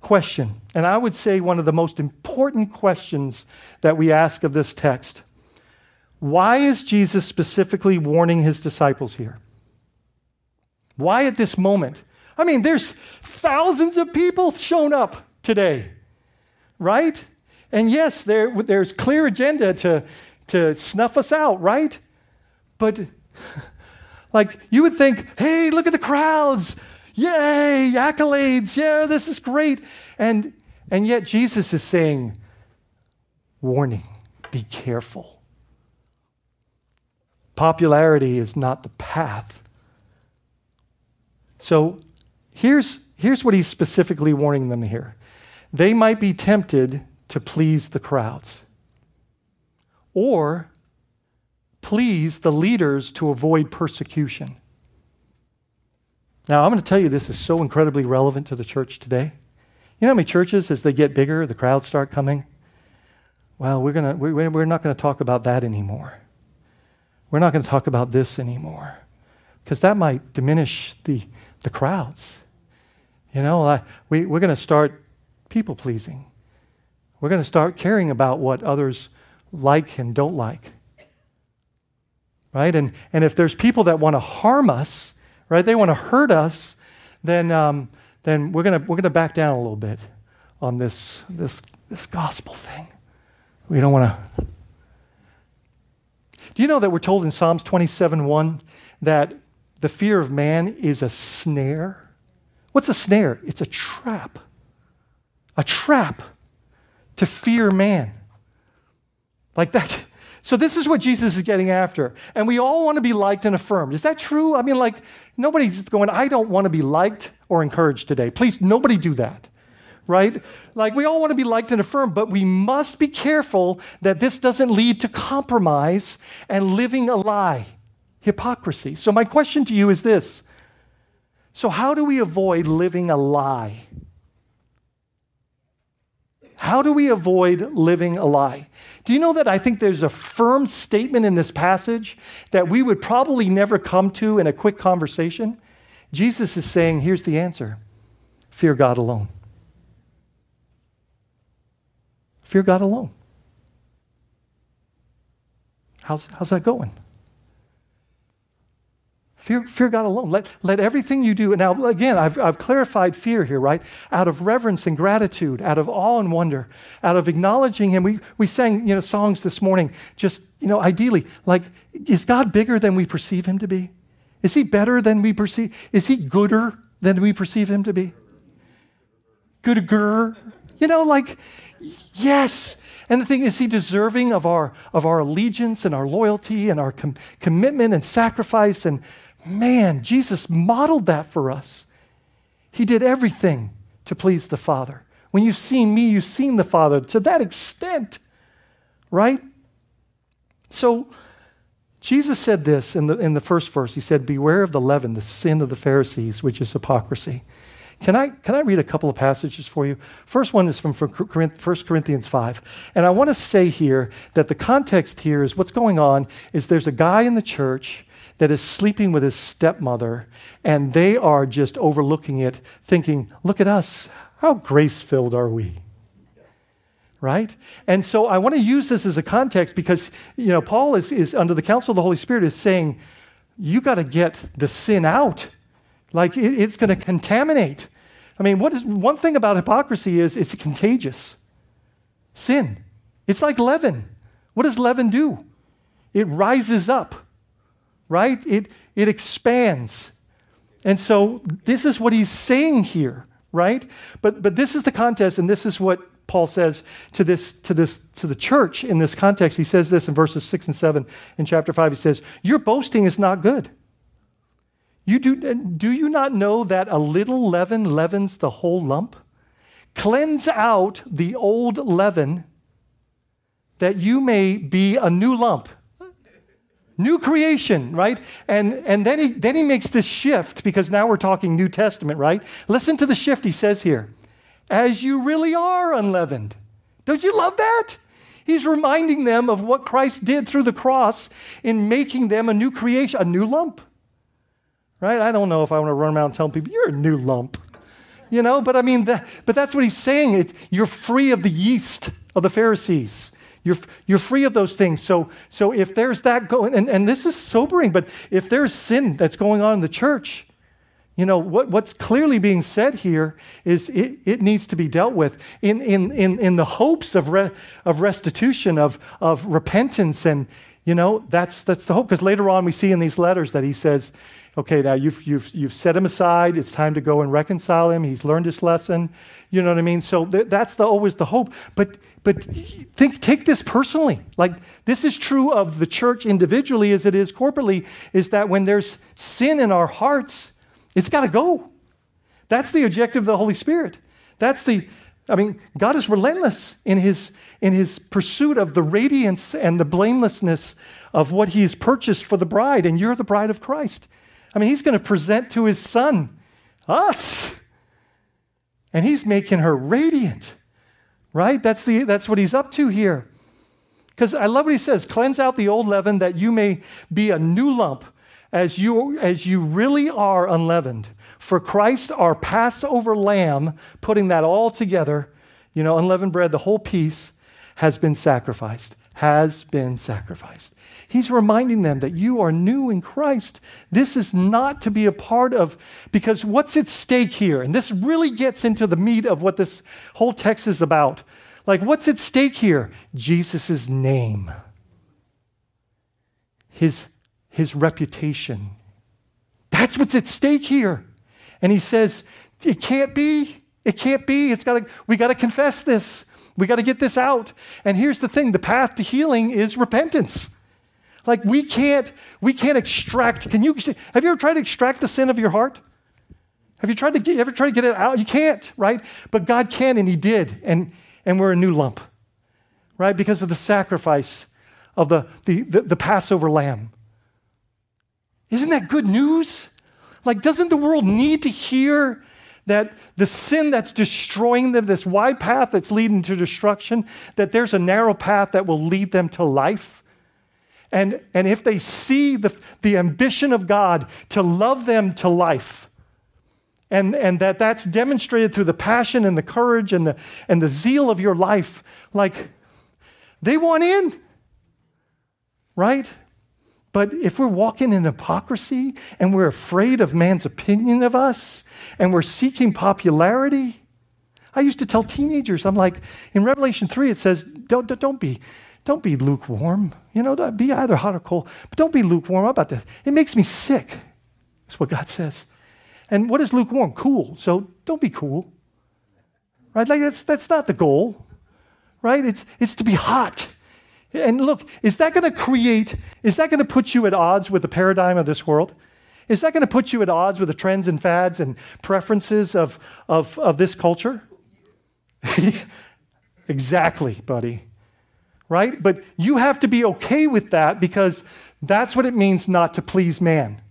question, and I would say one of the most important questions that we ask of this text. Why is Jesus specifically warning his disciples here? Why at this moment? I mean, there's thousands of people shown up today, right? And yes, there, there's clear agenda to, to snuff us out, right? But like you would think, hey, look at the crowds. Yay, accolades. Yeah, this is great. And and yet Jesus is saying, warning, be careful. Popularity is not the path. So here's, here's what he's specifically warning them here. They might be tempted to please the crowds or please the leaders to avoid persecution. Now, I'm going to tell you this is so incredibly relevant to the church today. You know how many churches, as they get bigger, the crowds start coming? Well, we're, gonna, we're not going to talk about that anymore. We're not going to talk about this anymore because that might diminish the, the crowds. You know, I, we, we're going to start people pleasing. We're going to start caring about what others like and don't like. Right? And, and if there's people that want to harm us, right, they want to hurt us, then, um, then we're going we're gonna back down a little bit on this, this, this gospel thing. We don't want to. Do you know that we're told in Psalms 27 1 that the fear of man is a snare? What's a snare? It's a trap. A trap to fear man. Like that. So, this is what Jesus is getting after. And we all want to be liked and affirmed. Is that true? I mean, like, nobody's going, I don't want to be liked or encouraged today. Please, nobody do that. Right? Like, we all want to be liked and affirmed, but we must be careful that this doesn't lead to compromise and living a lie, hypocrisy. So, my question to you is this So, how do we avoid living a lie? How do we avoid living a lie? Do you know that I think there's a firm statement in this passage that we would probably never come to in a quick conversation? Jesus is saying, here's the answer fear God alone. Fear God alone. How's, how's that going? Fear, fear God alone. Let, let everything you do. Now, again, I've, I've clarified fear here, right? Out of reverence and gratitude, out of awe and wonder, out of acknowledging Him. We, we sang, you know, songs this morning, just, you know, ideally, like, is God bigger than we perceive Him to be? Is He better than we perceive? Is He gooder than we perceive Him to be? Gooder? You know, like, yes. And the thing is, he deserving of our, of our allegiance and our loyalty and our com- commitment and sacrifice and Man, Jesus modeled that for us. He did everything to please the Father. When you've seen me, you've seen the Father to that extent, right? So, Jesus said this in the, in the first verse. He said, Beware of the leaven, the sin of the Pharisees, which is hypocrisy. Can I, can I read a couple of passages for you? First one is from 1 Corinthians 5. And I want to say here that the context here is what's going on is there's a guy in the church that is sleeping with his stepmother, and they are just overlooking it, thinking, Look at us. How grace filled are we? Right? And so I want to use this as a context because, you know, Paul is, is under the counsel of the Holy Spirit, is saying, You got to get the sin out. Like it, it's going to contaminate. I mean, what is one thing about hypocrisy is it's contagious. Sin. It's like leaven. What does leaven do? It rises up right? It, it expands. And so this is what he's saying here, right? But, but this is the context, and this is what Paul says to this, to this to the church in this context. He says this in verses 6 and 7 in chapter 5. He says, Your boasting is not good. You do, do you not know that a little leaven leavens the whole lump? Cleanse out the old leaven that you may be a new lump New creation, right? And, and then, he, then he makes this shift because now we're talking New Testament, right? Listen to the shift he says here. As you really are unleavened. Don't you love that? He's reminding them of what Christ did through the cross in making them a new creation, a new lump. Right? I don't know if I want to run around telling people, you're a new lump. you know, but I mean, that, but that's what he's saying. It's, you're free of the yeast of the Pharisees. You're, you're free of those things. So, so if there's that going, and, and this is sobering, but if there's sin that's going on in the church, you know, what, what's clearly being said here is it, it needs to be dealt with in, in, in, in the hopes of, re, of restitution, of, of repentance. And, you know, that's, that's the hope. Because later on, we see in these letters that he says, okay, now you've, you've, you've set him aside. It's time to go and reconcile him. He's learned his lesson. You know what I mean? So th- that's the, always the hope. But, but think, take this personally. Like, this is true of the church individually as it is corporately, is that when there's sin in our hearts, it's got to go. That's the objective of the Holy Spirit. That's the, I mean, God is relentless in his, in his pursuit of the radiance and the blamelessness of what he has purchased for the bride, and you're the bride of Christ. I mean, he's going to present to his son us, and he's making her radiant, right? That's, the, that's what he's up to here. Because I love what he says cleanse out the old leaven that you may be a new lump as you, as you really are unleavened. For Christ, our Passover lamb, putting that all together, you know, unleavened bread, the whole piece, has been sacrificed. Has been sacrificed. He's reminding them that you are new in Christ. This is not to be a part of, because what's at stake here? And this really gets into the meat of what this whole text is about. Like, what's at stake here? Jesus' name, his his reputation. That's what's at stake here. And he says, it can't be. It can't be. It's got to, we got to confess this. We got to get this out. And here's the thing, the path to healing is repentance. Like we can't we can't extract. Can you have you ever tried to extract the sin of your heart? Have you tried to get, ever tried to get it out? You can't, right? But God can and he did. And and we're a new lump. Right? Because of the sacrifice of the, the, the, the Passover lamb. Isn't that good news? Like, doesn't the world need to hear that the sin that's destroying them, this wide path that's leading to destruction, that there's a narrow path that will lead them to life? And, and if they see the, the ambition of God to love them to life, and, and that that's demonstrated through the passion and the courage and the, and the zeal of your life, like they want in, right? But if we're walking in hypocrisy and we're afraid of man's opinion of us and we're seeking popularity, I used to tell teenagers, I'm like, in Revelation 3, it says, don't, don't, be, don't be lukewarm. You know, be either hot or cold, but don't be lukewarm about this. It makes me sick. That's what God says. And what is lukewarm? Cool. So don't be cool. Right? Like that's, that's not the goal. Right? It's, it's to be hot. And look, is that going to create, is that going to put you at odds with the paradigm of this world? Is that going to put you at odds with the trends and fads and preferences of, of, of this culture? exactly, buddy. Right? But you have to be okay with that because that's what it means not to please man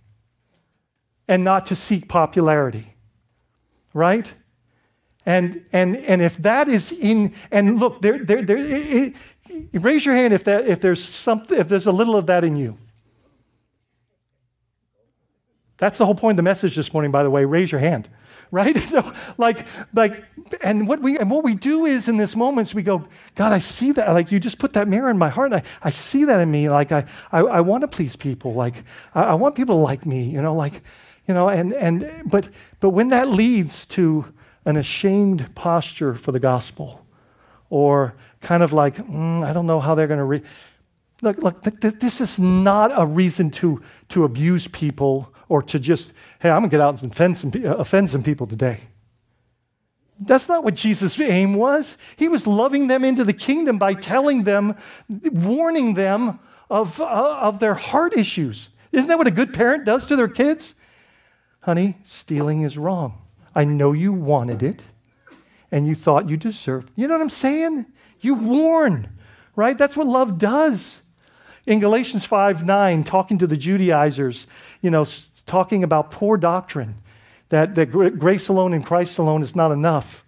and not to seek popularity. Right? And, and, and if that is in, and look, there, there, there, it, Raise your hand if, that, if, there's something, if there's a little of that in you. That's the whole point of the message this morning, by the way. Raise your hand, right? So, like, like, and what we and what we do is in this moment moments we go, God, I see that. Like, you just put that mirror in my heart, and I, I see that in me. Like, I, I, I want to please people. Like, I, I want people to like me. You know, like, you know, and and but but when that leads to an ashamed posture for the gospel, or kind of like, mm, I don't know how they're going to read. Look, look th- th- this is not a reason to, to abuse people or to just, hey, I'm going to get out and offend some, uh, offend some people today. That's not what Jesus' aim was. He was loving them into the kingdom by telling them, warning them of, uh, of their heart issues. Isn't that what a good parent does to their kids? Honey, stealing is wrong. I know you wanted it and you thought you deserved. You know what I'm saying? You warn, right? That's what love does. In Galatians 5 9, talking to the Judaizers, you know, talking about poor doctrine, that, that grace alone and Christ alone is not enough,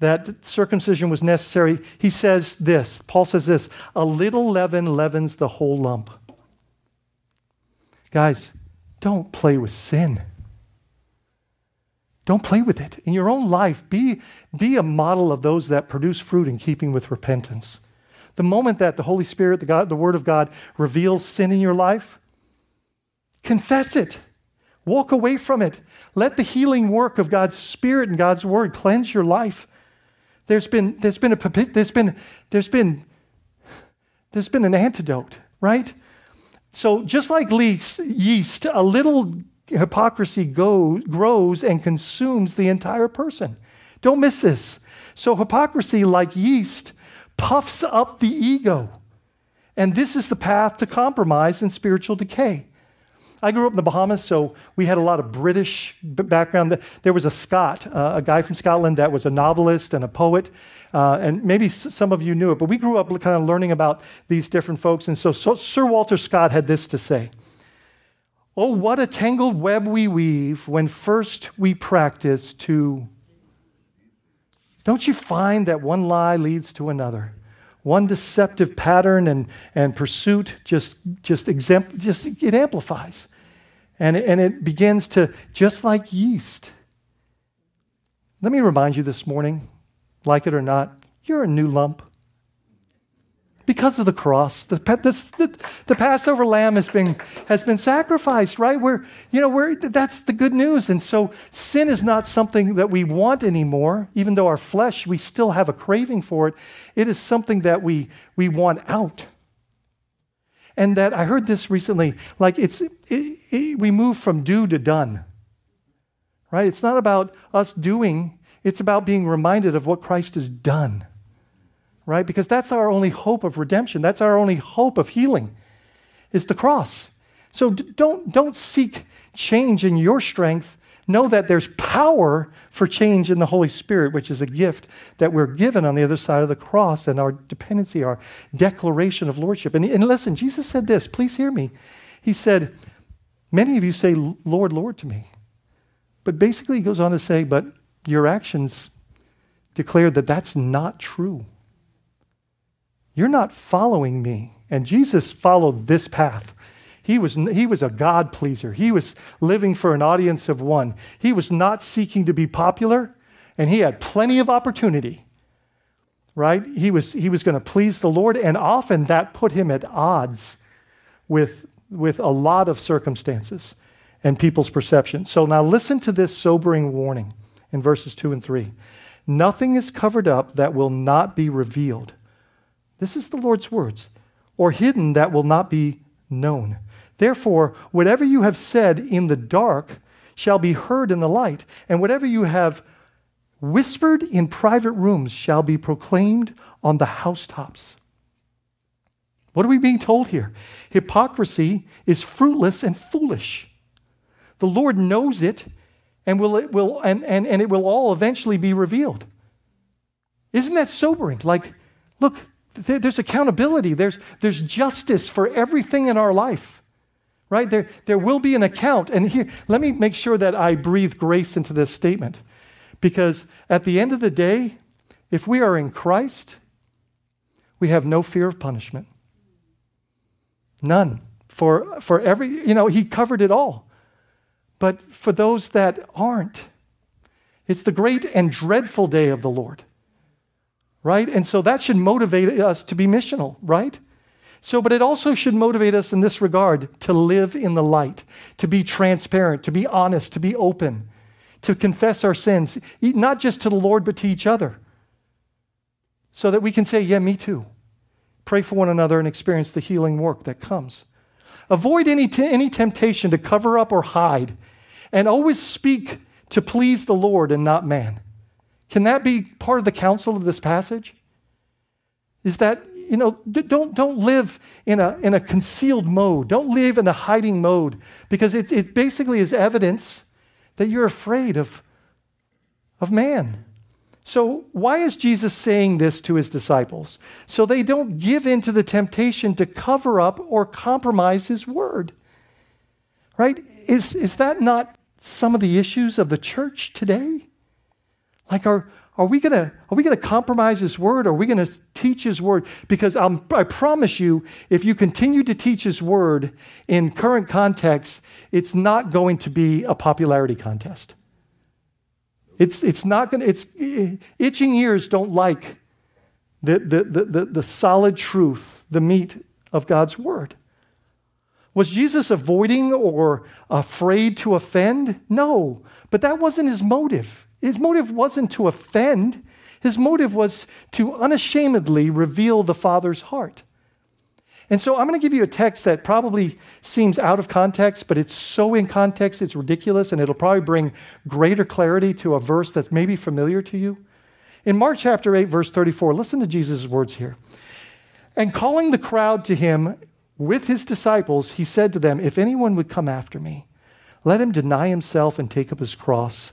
that circumcision was necessary. He says this, Paul says this a little leaven leavens the whole lump. Guys, don't play with sin. Don't play with it. In your own life, be, be a model of those that produce fruit in keeping with repentance. The moment that the Holy Spirit, the, God, the Word of God, reveals sin in your life, confess it. Walk away from it. Let the healing work of God's Spirit and God's Word cleanse your life. There's been, there's been, a, there's been, there's been, there's been an antidote, right? So just like yeast, a little hypocrisy grows and consumes the entire person. Don't miss this. So, hypocrisy, like yeast, puffs up the ego. And this is the path to compromise and spiritual decay. I grew up in the Bahamas, so we had a lot of British background. There was a Scot, uh, a guy from Scotland that was a novelist and a poet, uh, and maybe some of you knew it, but we grew up kind of learning about these different folks. And so, so Sir Walter Scott had this to say Oh, what a tangled web we weave when first we practice to. Don't you find that one lie leads to another? One deceptive pattern and, and pursuit just, just, exempt, just it amplifies. And and it begins to, just like yeast. Let me remind you this morning, like it or not, you're a new lump because of the cross. The, the, the, Passover lamb has been, has been sacrificed, right? We're, you know, we're, that's the good news. And so sin is not something that we want anymore, even though our flesh, we still have a craving for it. It is something that we, we want out. And that I heard this recently, like it's, it, it, we move from do to done, right? It's not about us doing, it's about being reminded of what Christ has done right? Because that's our only hope of redemption. That's our only hope of healing is the cross. So don't, don't seek change in your strength. Know that there's power for change in the Holy Spirit, which is a gift that we're given on the other side of the cross and our dependency, our declaration of lordship. And, and listen, Jesus said this, please hear me. He said, Many of you say, Lord, Lord to me. But basically, he goes on to say, But your actions declare that that's not true. You're not following me. And Jesus followed this path. He was, he was a God pleaser. He was living for an audience of one. He was not seeking to be popular, and he had plenty of opportunity. Right? He was, he was going to please the Lord, and often that put him at odds with, with a lot of circumstances and people's perceptions. So now listen to this sobering warning in verses 2 and 3. Nothing is covered up that will not be revealed this is the Lord's words, or hidden that will not be known. Therefore, whatever you have said in the dark shall be heard in the light, and whatever you have whispered in private rooms shall be proclaimed on the housetops. What are we being told here? Hypocrisy is fruitless and foolish. The Lord knows it, and, will, it will, and, and, and it will all eventually be revealed. Isn't that sobering? Like, look, there's accountability, there's, there's justice for everything in our life, right? There, there will be an account. And here, let me make sure that I breathe grace into this statement. Because at the end of the day, if we are in Christ, we have no fear of punishment. None. For, for every, you know, He covered it all. But for those that aren't, it's the great and dreadful day of the Lord right? And so that should motivate us to be missional, right? So, but it also should motivate us in this regard to live in the light, to be transparent, to be honest, to be open, to confess our sins, not just to the Lord, but to each other. So that we can say, Yeah, me too. Pray for one another and experience the healing work that comes. Avoid any, t- any temptation to cover up or hide, and always speak to please the Lord and not man. Can that be part of the counsel of this passage? Is that, you know, don't, don't live in a, in a concealed mode. Don't live in a hiding mode because it, it basically is evidence that you're afraid of, of man. So, why is Jesus saying this to his disciples? So they don't give in to the temptation to cover up or compromise his word. Right? Is, is that not some of the issues of the church today? Like, are, are we going to are we going to compromise his word? Are we going to teach his word? Because I'm, I promise you, if you continue to teach his word in current context, it's not going to be a popularity contest. It's, it's not going to, it's itching ears don't like the, the, the, the, the solid truth, the meat of God's word. Was Jesus avoiding or afraid to offend? No, but that wasn't his motive. His motive wasn't to offend, his motive was to unashamedly reveal the Father's heart. And so I'm going to give you a text that probably seems out of context, but it's so in context, it's ridiculous, and it'll probably bring greater clarity to a verse that's maybe familiar to you. In Mark chapter 8, verse 34, listen to Jesus' words here. And calling the crowd to him with his disciples, he said to them, If anyone would come after me, let him deny himself and take up his cross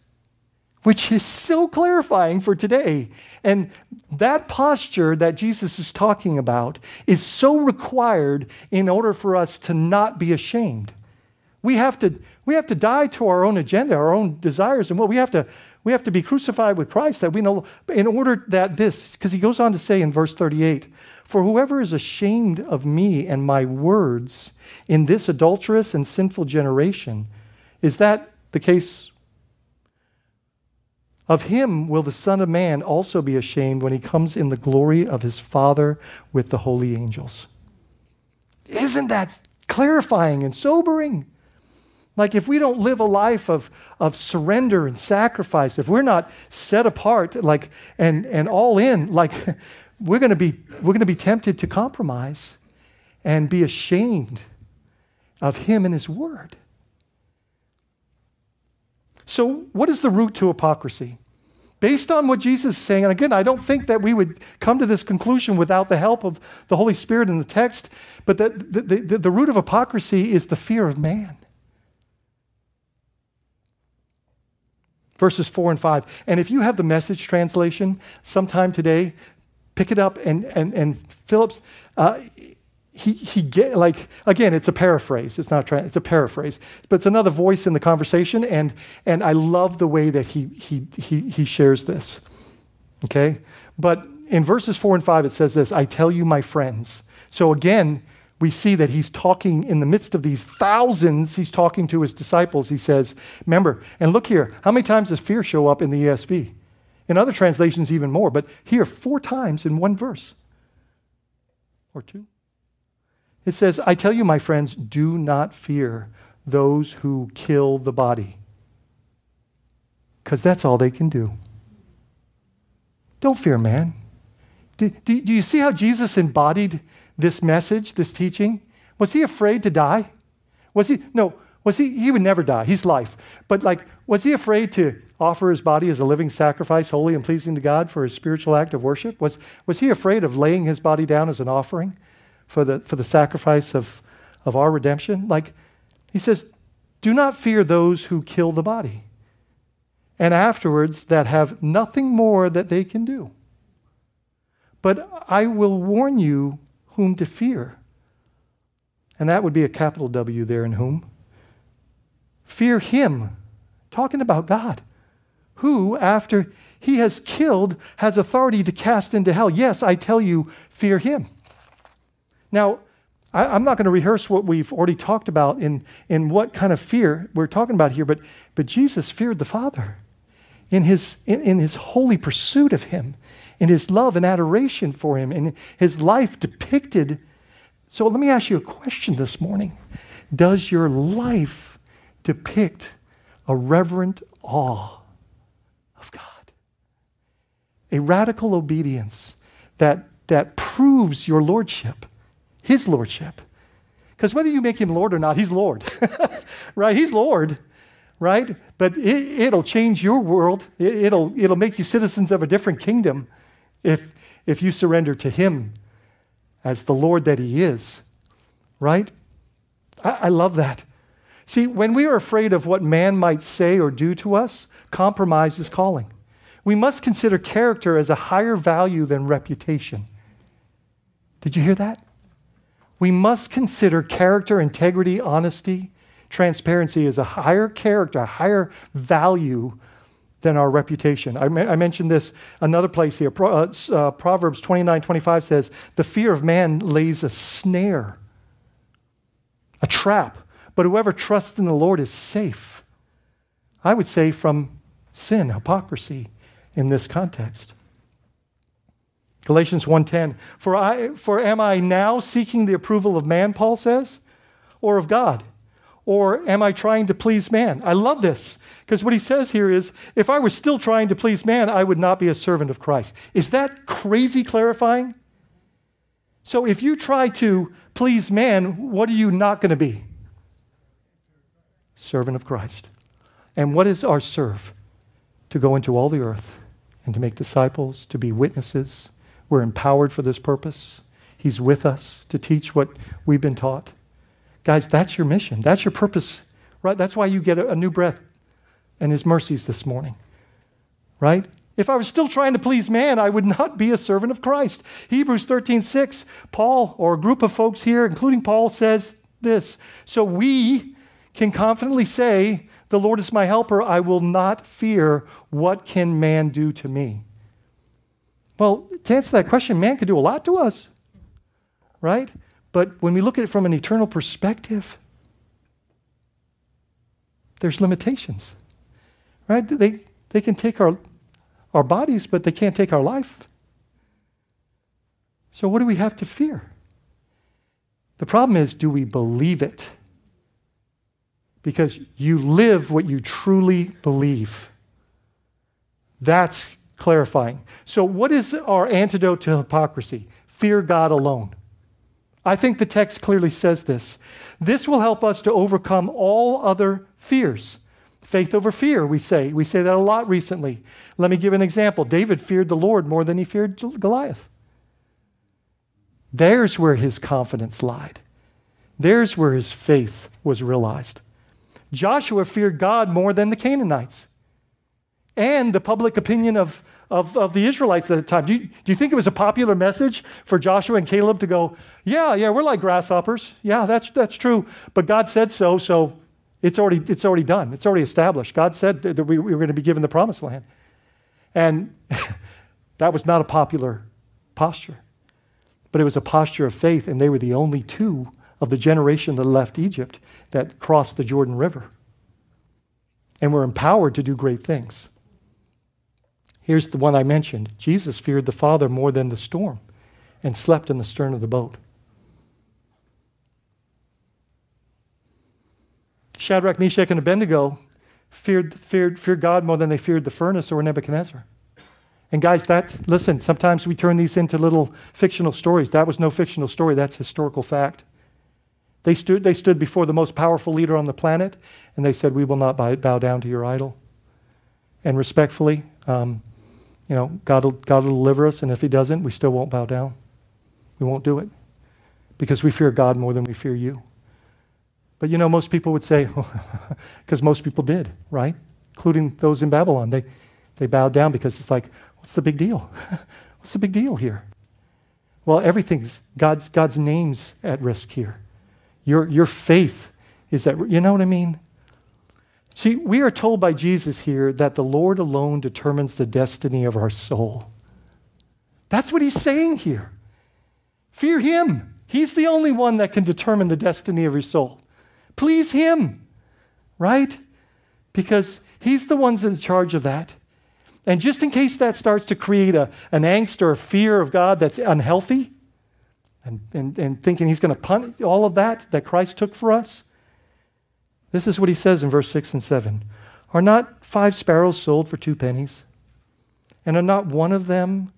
which is so clarifying for today. And that posture that Jesus is talking about is so required in order for us to not be ashamed. We have to, we have to die to our own agenda, our own desires, and what we have to we have to be crucified with Christ that we know in order that this, because he goes on to say in verse 38, for whoever is ashamed of me and my words in this adulterous and sinful generation, is that the case? Of him will the Son of Man also be ashamed when he comes in the glory of his Father with the holy angels. Isn't that clarifying and sobering? Like, if we don't live a life of, of surrender and sacrifice, if we're not set apart like, and, and all in, like, we're going to be we're going to be tempted to compromise and be ashamed of Him and His Word. So, what is the root to hypocrisy? Based on what Jesus is saying, and again, I don't think that we would come to this conclusion without the help of the Holy Spirit in the text, but that the, the, the root of hypocrisy is the fear of man. verses 4 and 5. And if you have the message translation sometime today, pick it up and, and, and Phillips, uh, he, he get, like, again, it's a paraphrase. It's not, tra- it's a paraphrase, but it's another voice in the conversation. And, and I love the way that he, he, he, he shares this. Okay? But in verses 4 and 5, it says this I tell you, my friends. So again, we see that he's talking in the midst of these thousands, he's talking to his disciples. He says, Remember, and look here, how many times does fear show up in the ESV? In other translations, even more, but here, four times in one verse or two. It says, I tell you, my friends, do not fear those who kill the body, because that's all they can do. Don't fear man. Do, do, do you see how Jesus embodied this message, this teaching? Was he afraid to die? Was he, no, was he, he would never die. He's life. But like, was he afraid to offer his body as a living sacrifice, holy and pleasing to God for his spiritual act of worship? Was, was he afraid of laying his body down as an offering for the, for the sacrifice of, of our redemption? Like, he says, do not fear those who kill the body, and afterwards that have nothing more that they can do. But I will warn you whom to fear. And that would be a capital W there in whom. Fear him, talking about God, who, after he has killed, has authority to cast into hell. Yes, I tell you, fear him. Now, I, am not going to rehearse what we've already talked about in, in what kind of fear we're talking about here, but, but Jesus feared the Father in his, in, in his holy pursuit of him in his love and adoration for him, in his life depicted. So let me ask you a question this morning Does your life depict a reverent awe of God? A radical obedience that, that proves your lordship, his lordship. Because whether you make him Lord or not, he's Lord, right? He's Lord right? But it, will change your world. It, will it'll make you citizens of a different kingdom if, if you surrender to Him as the Lord that He is, right? I, I love that. See, when we are afraid of what man might say or do to us, compromise is calling. We must consider character as a higher value than reputation. Did you hear that? We must consider character, integrity, honesty, transparency as a higher character, a higher value than our reputation. I, I mentioned this another place here. Pro, uh, uh, Proverbs 29 25 says, The fear of man lays a snare, a trap, but whoever trusts in the Lord is safe. I would say from sin, hypocrisy in this context. Galatians 1:10 For I for am I now seeking the approval of man Paul says or of God or am I trying to please man? I love this because what he says here is if I were still trying to please man I would not be a servant of Christ. Is that crazy clarifying? So if you try to please man, what are you not going to be? Servant of Christ. And what is our serve? To go into all the earth and to make disciples, to be witnesses, we're empowered for this purpose. He's with us to teach what we've been taught. Guys, that's your mission. That's your purpose, right? That's why you get a, new breath and His mercies this morning, right? If I was still trying to please man, I would not be a servant of Christ. Hebrews 13, 6, Paul, or a group of folks here, including Paul, says this. So we can confidently say, The Lord is my helper. I will not fear. What can man do to me? Well, to answer that question, man could do a lot to us, right? But when we look at it from an eternal perspective, there's limitations, right? They, they can take our, our bodies, but they can't take our life. So, what do we have to fear? The problem is, do we believe it? Because you live what you truly believe. That's clarifying. So, what is our antidote to hypocrisy? Fear God alone. I think the text clearly says this. This will help us to overcome all other fears. Faith over fear, we say. We say that a lot recently. Let me give an example. David feared the Lord more than he feared Goliath. There's where his confidence lied. There's where his faith was realized. Joshua feared God more than the Canaanites and the public opinion of of, of the Israelites at the time. Do you, do you think it was a popular message for Joshua and Caleb to go, yeah, yeah, we're like grasshoppers. Yeah, that's, that's true. But God said so, so it's already, it's already done. It's already established. God said that we, we were going to be given the promised land. And that was not a popular posture. But it was a posture of faith, and they were the only two of the generation that left Egypt that crossed the Jordan River and were empowered to do great things. Here's the one I mentioned Jesus feared the Father more than the storm and slept in the stern of the boat. Shadrach, Meshach, and Abednego feared, feared, feared God more than they feared the furnace or Nebuchadnezzar. And guys, that listen, sometimes we turn these into little fictional stories. That was no fictional story, that's historical fact. They stood, they stood before the most powerful leader on the planet, and they said, We will not bow down to your idol. And respectfully, um, you know, God will, God will deliver us, and if He doesn't, we still won't bow down. We won't do it because we fear God more than we fear you. But you know, most people would say, because most people did, right? Including those in Babylon. They, they bowed down because it's like, what's the big deal? what's the big deal here? Well, everything's, God's, God's name's at risk here. Your, your faith is at, you know what I mean? See, we are told by Jesus here that the Lord alone determines the destiny of our soul. That's what he's saying here. Fear him. He's the only one that can determine the destiny of your soul. Please him, right? Because he's the one's in charge of that. And just in case that starts to create a, an angst or a fear of God that's unhealthy, and, and, and thinking he's going to punish all of that that Christ took for us, this is what he says in verse 6 and 7 Are not five sparrows sold for two pennies? And are not one of them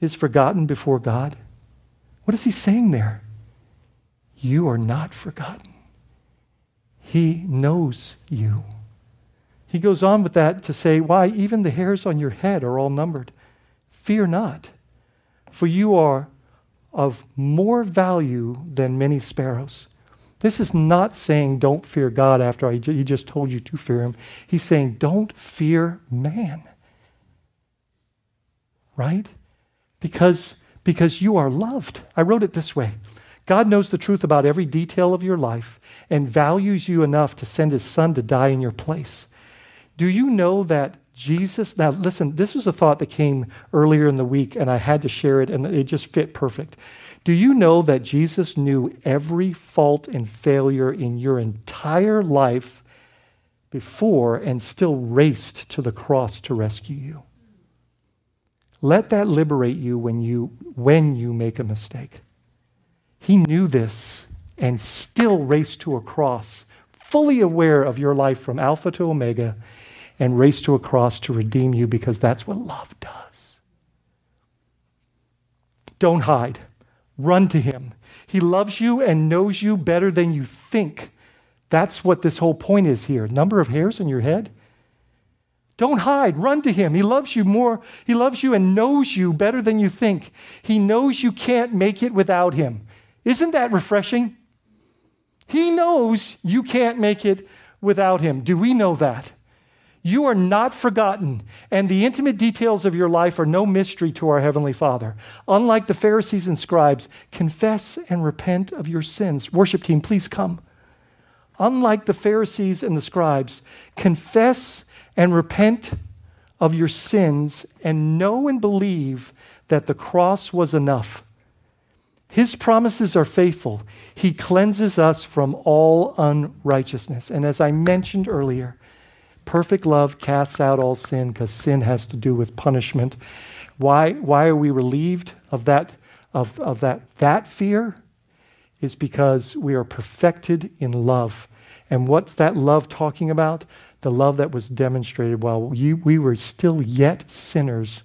is forgotten before God? What is he saying there? You are not forgotten. He knows you. He goes on with that to say, Why, even the hairs on your head are all numbered. Fear not, for you are of more value than many sparrows. This is not saying don't fear God after he just told you to fear him. He's saying don't fear man. Right? Because, because you are loved. I wrote it this way God knows the truth about every detail of your life and values you enough to send his son to die in your place. Do you know that Jesus, now listen, this was a thought that came earlier in the week, and I had to share it, and it just fit perfect. Do you know that Jesus knew every fault and failure in your entire life before and still raced to the cross to rescue you? Let that liberate you when you, when you make a mistake. He knew this and still raced to a cross, fully aware of your life from Alpha to Omega and raced to a cross to redeem you because that's what love does. Don't hide. Run to him. He loves you and knows you better than you think. That's what this whole point is here. Number of hairs on your head? Don't hide. Run to him. He loves you more. He loves you and knows you better than you think. He knows you can't make it without him. Isn't that refreshing? He knows you can't make it without him. Do we know that? You are not forgotten, and the intimate details of your life are no mystery to our Heavenly Father. Unlike the Pharisees and scribes, confess and repent of your sins. Worship team, please come. Unlike the Pharisees and the scribes, confess and repent of your sins and know and believe that the cross was enough. His promises are faithful. He cleanses us from all unrighteousness. And as I mentioned earlier, Perfect love casts out all sin because sin has to do with punishment. Why, why are we relieved of that, of, of that, that fear? Is because we are perfected in love. And what's that love talking about? The love that was demonstrated while we, we were still yet sinners.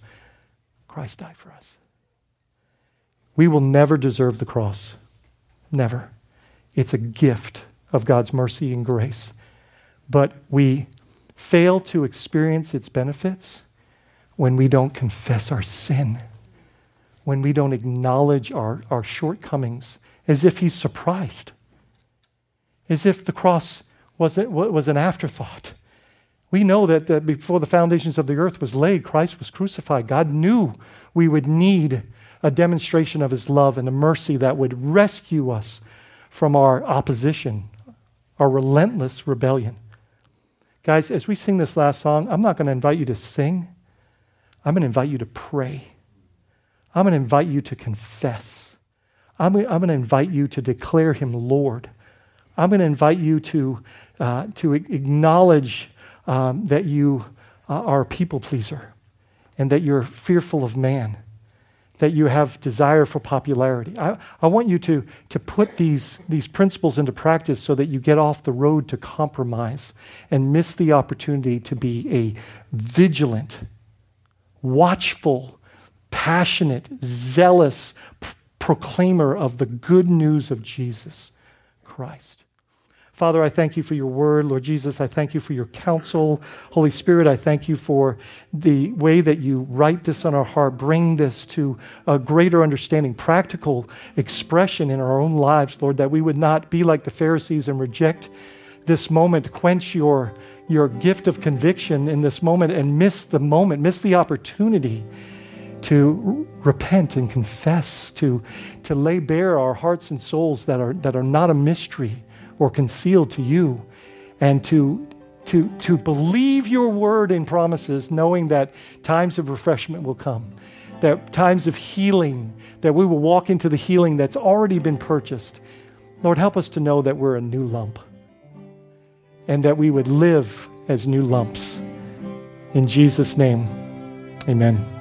Christ died for us. We will never deserve the cross. Never. It's a gift of God's mercy and grace. But we fail to experience its benefits when we don't confess our sin, when we don't acknowledge our, our shortcomings, as if He's surprised, as if the cross was, was an afterthought. We know that, that before the foundations of the earth was laid, Christ was crucified. God knew we would need a demonstration of His love and a mercy that would rescue us from our opposition, our relentless rebellion. Guys, as we sing this last song, I'm not going to invite you to sing. I'm going to invite you to pray. I'm going to invite you to confess. I'm, going to invite you to declare him Lord. I'm going to invite you to, uh, to acknowledge um, that you uh, are a people pleaser and that you're fearful of man that you have desire for popularity. I, I want you to, to put these, these principles into practice so that you get off the road to compromise and miss the opportunity to be a vigilant, watchful, passionate, zealous proclaimer of the good news of Jesus Christ. Father, I thank you for your word. Lord Jesus, I thank you for your counsel. Holy Spirit, I thank you for the way that you write this on our heart, bring this to a greater understanding, practical expression in our own lives, Lord, that we would not be like the Pharisees and reject this moment, quench your, your gift of conviction in this moment and miss the moment, miss the opportunity to repent and confess, to, to lay bare our hearts and souls that are, that are not a mystery or concealed to you, and to, to, to believe your word and promises, knowing that times of refreshment will come, that times of healing, that we will walk into the healing that's already been purchased. Lord, help us to know that we're a new lump and that we would live as new lumps. In Jesus' name, amen.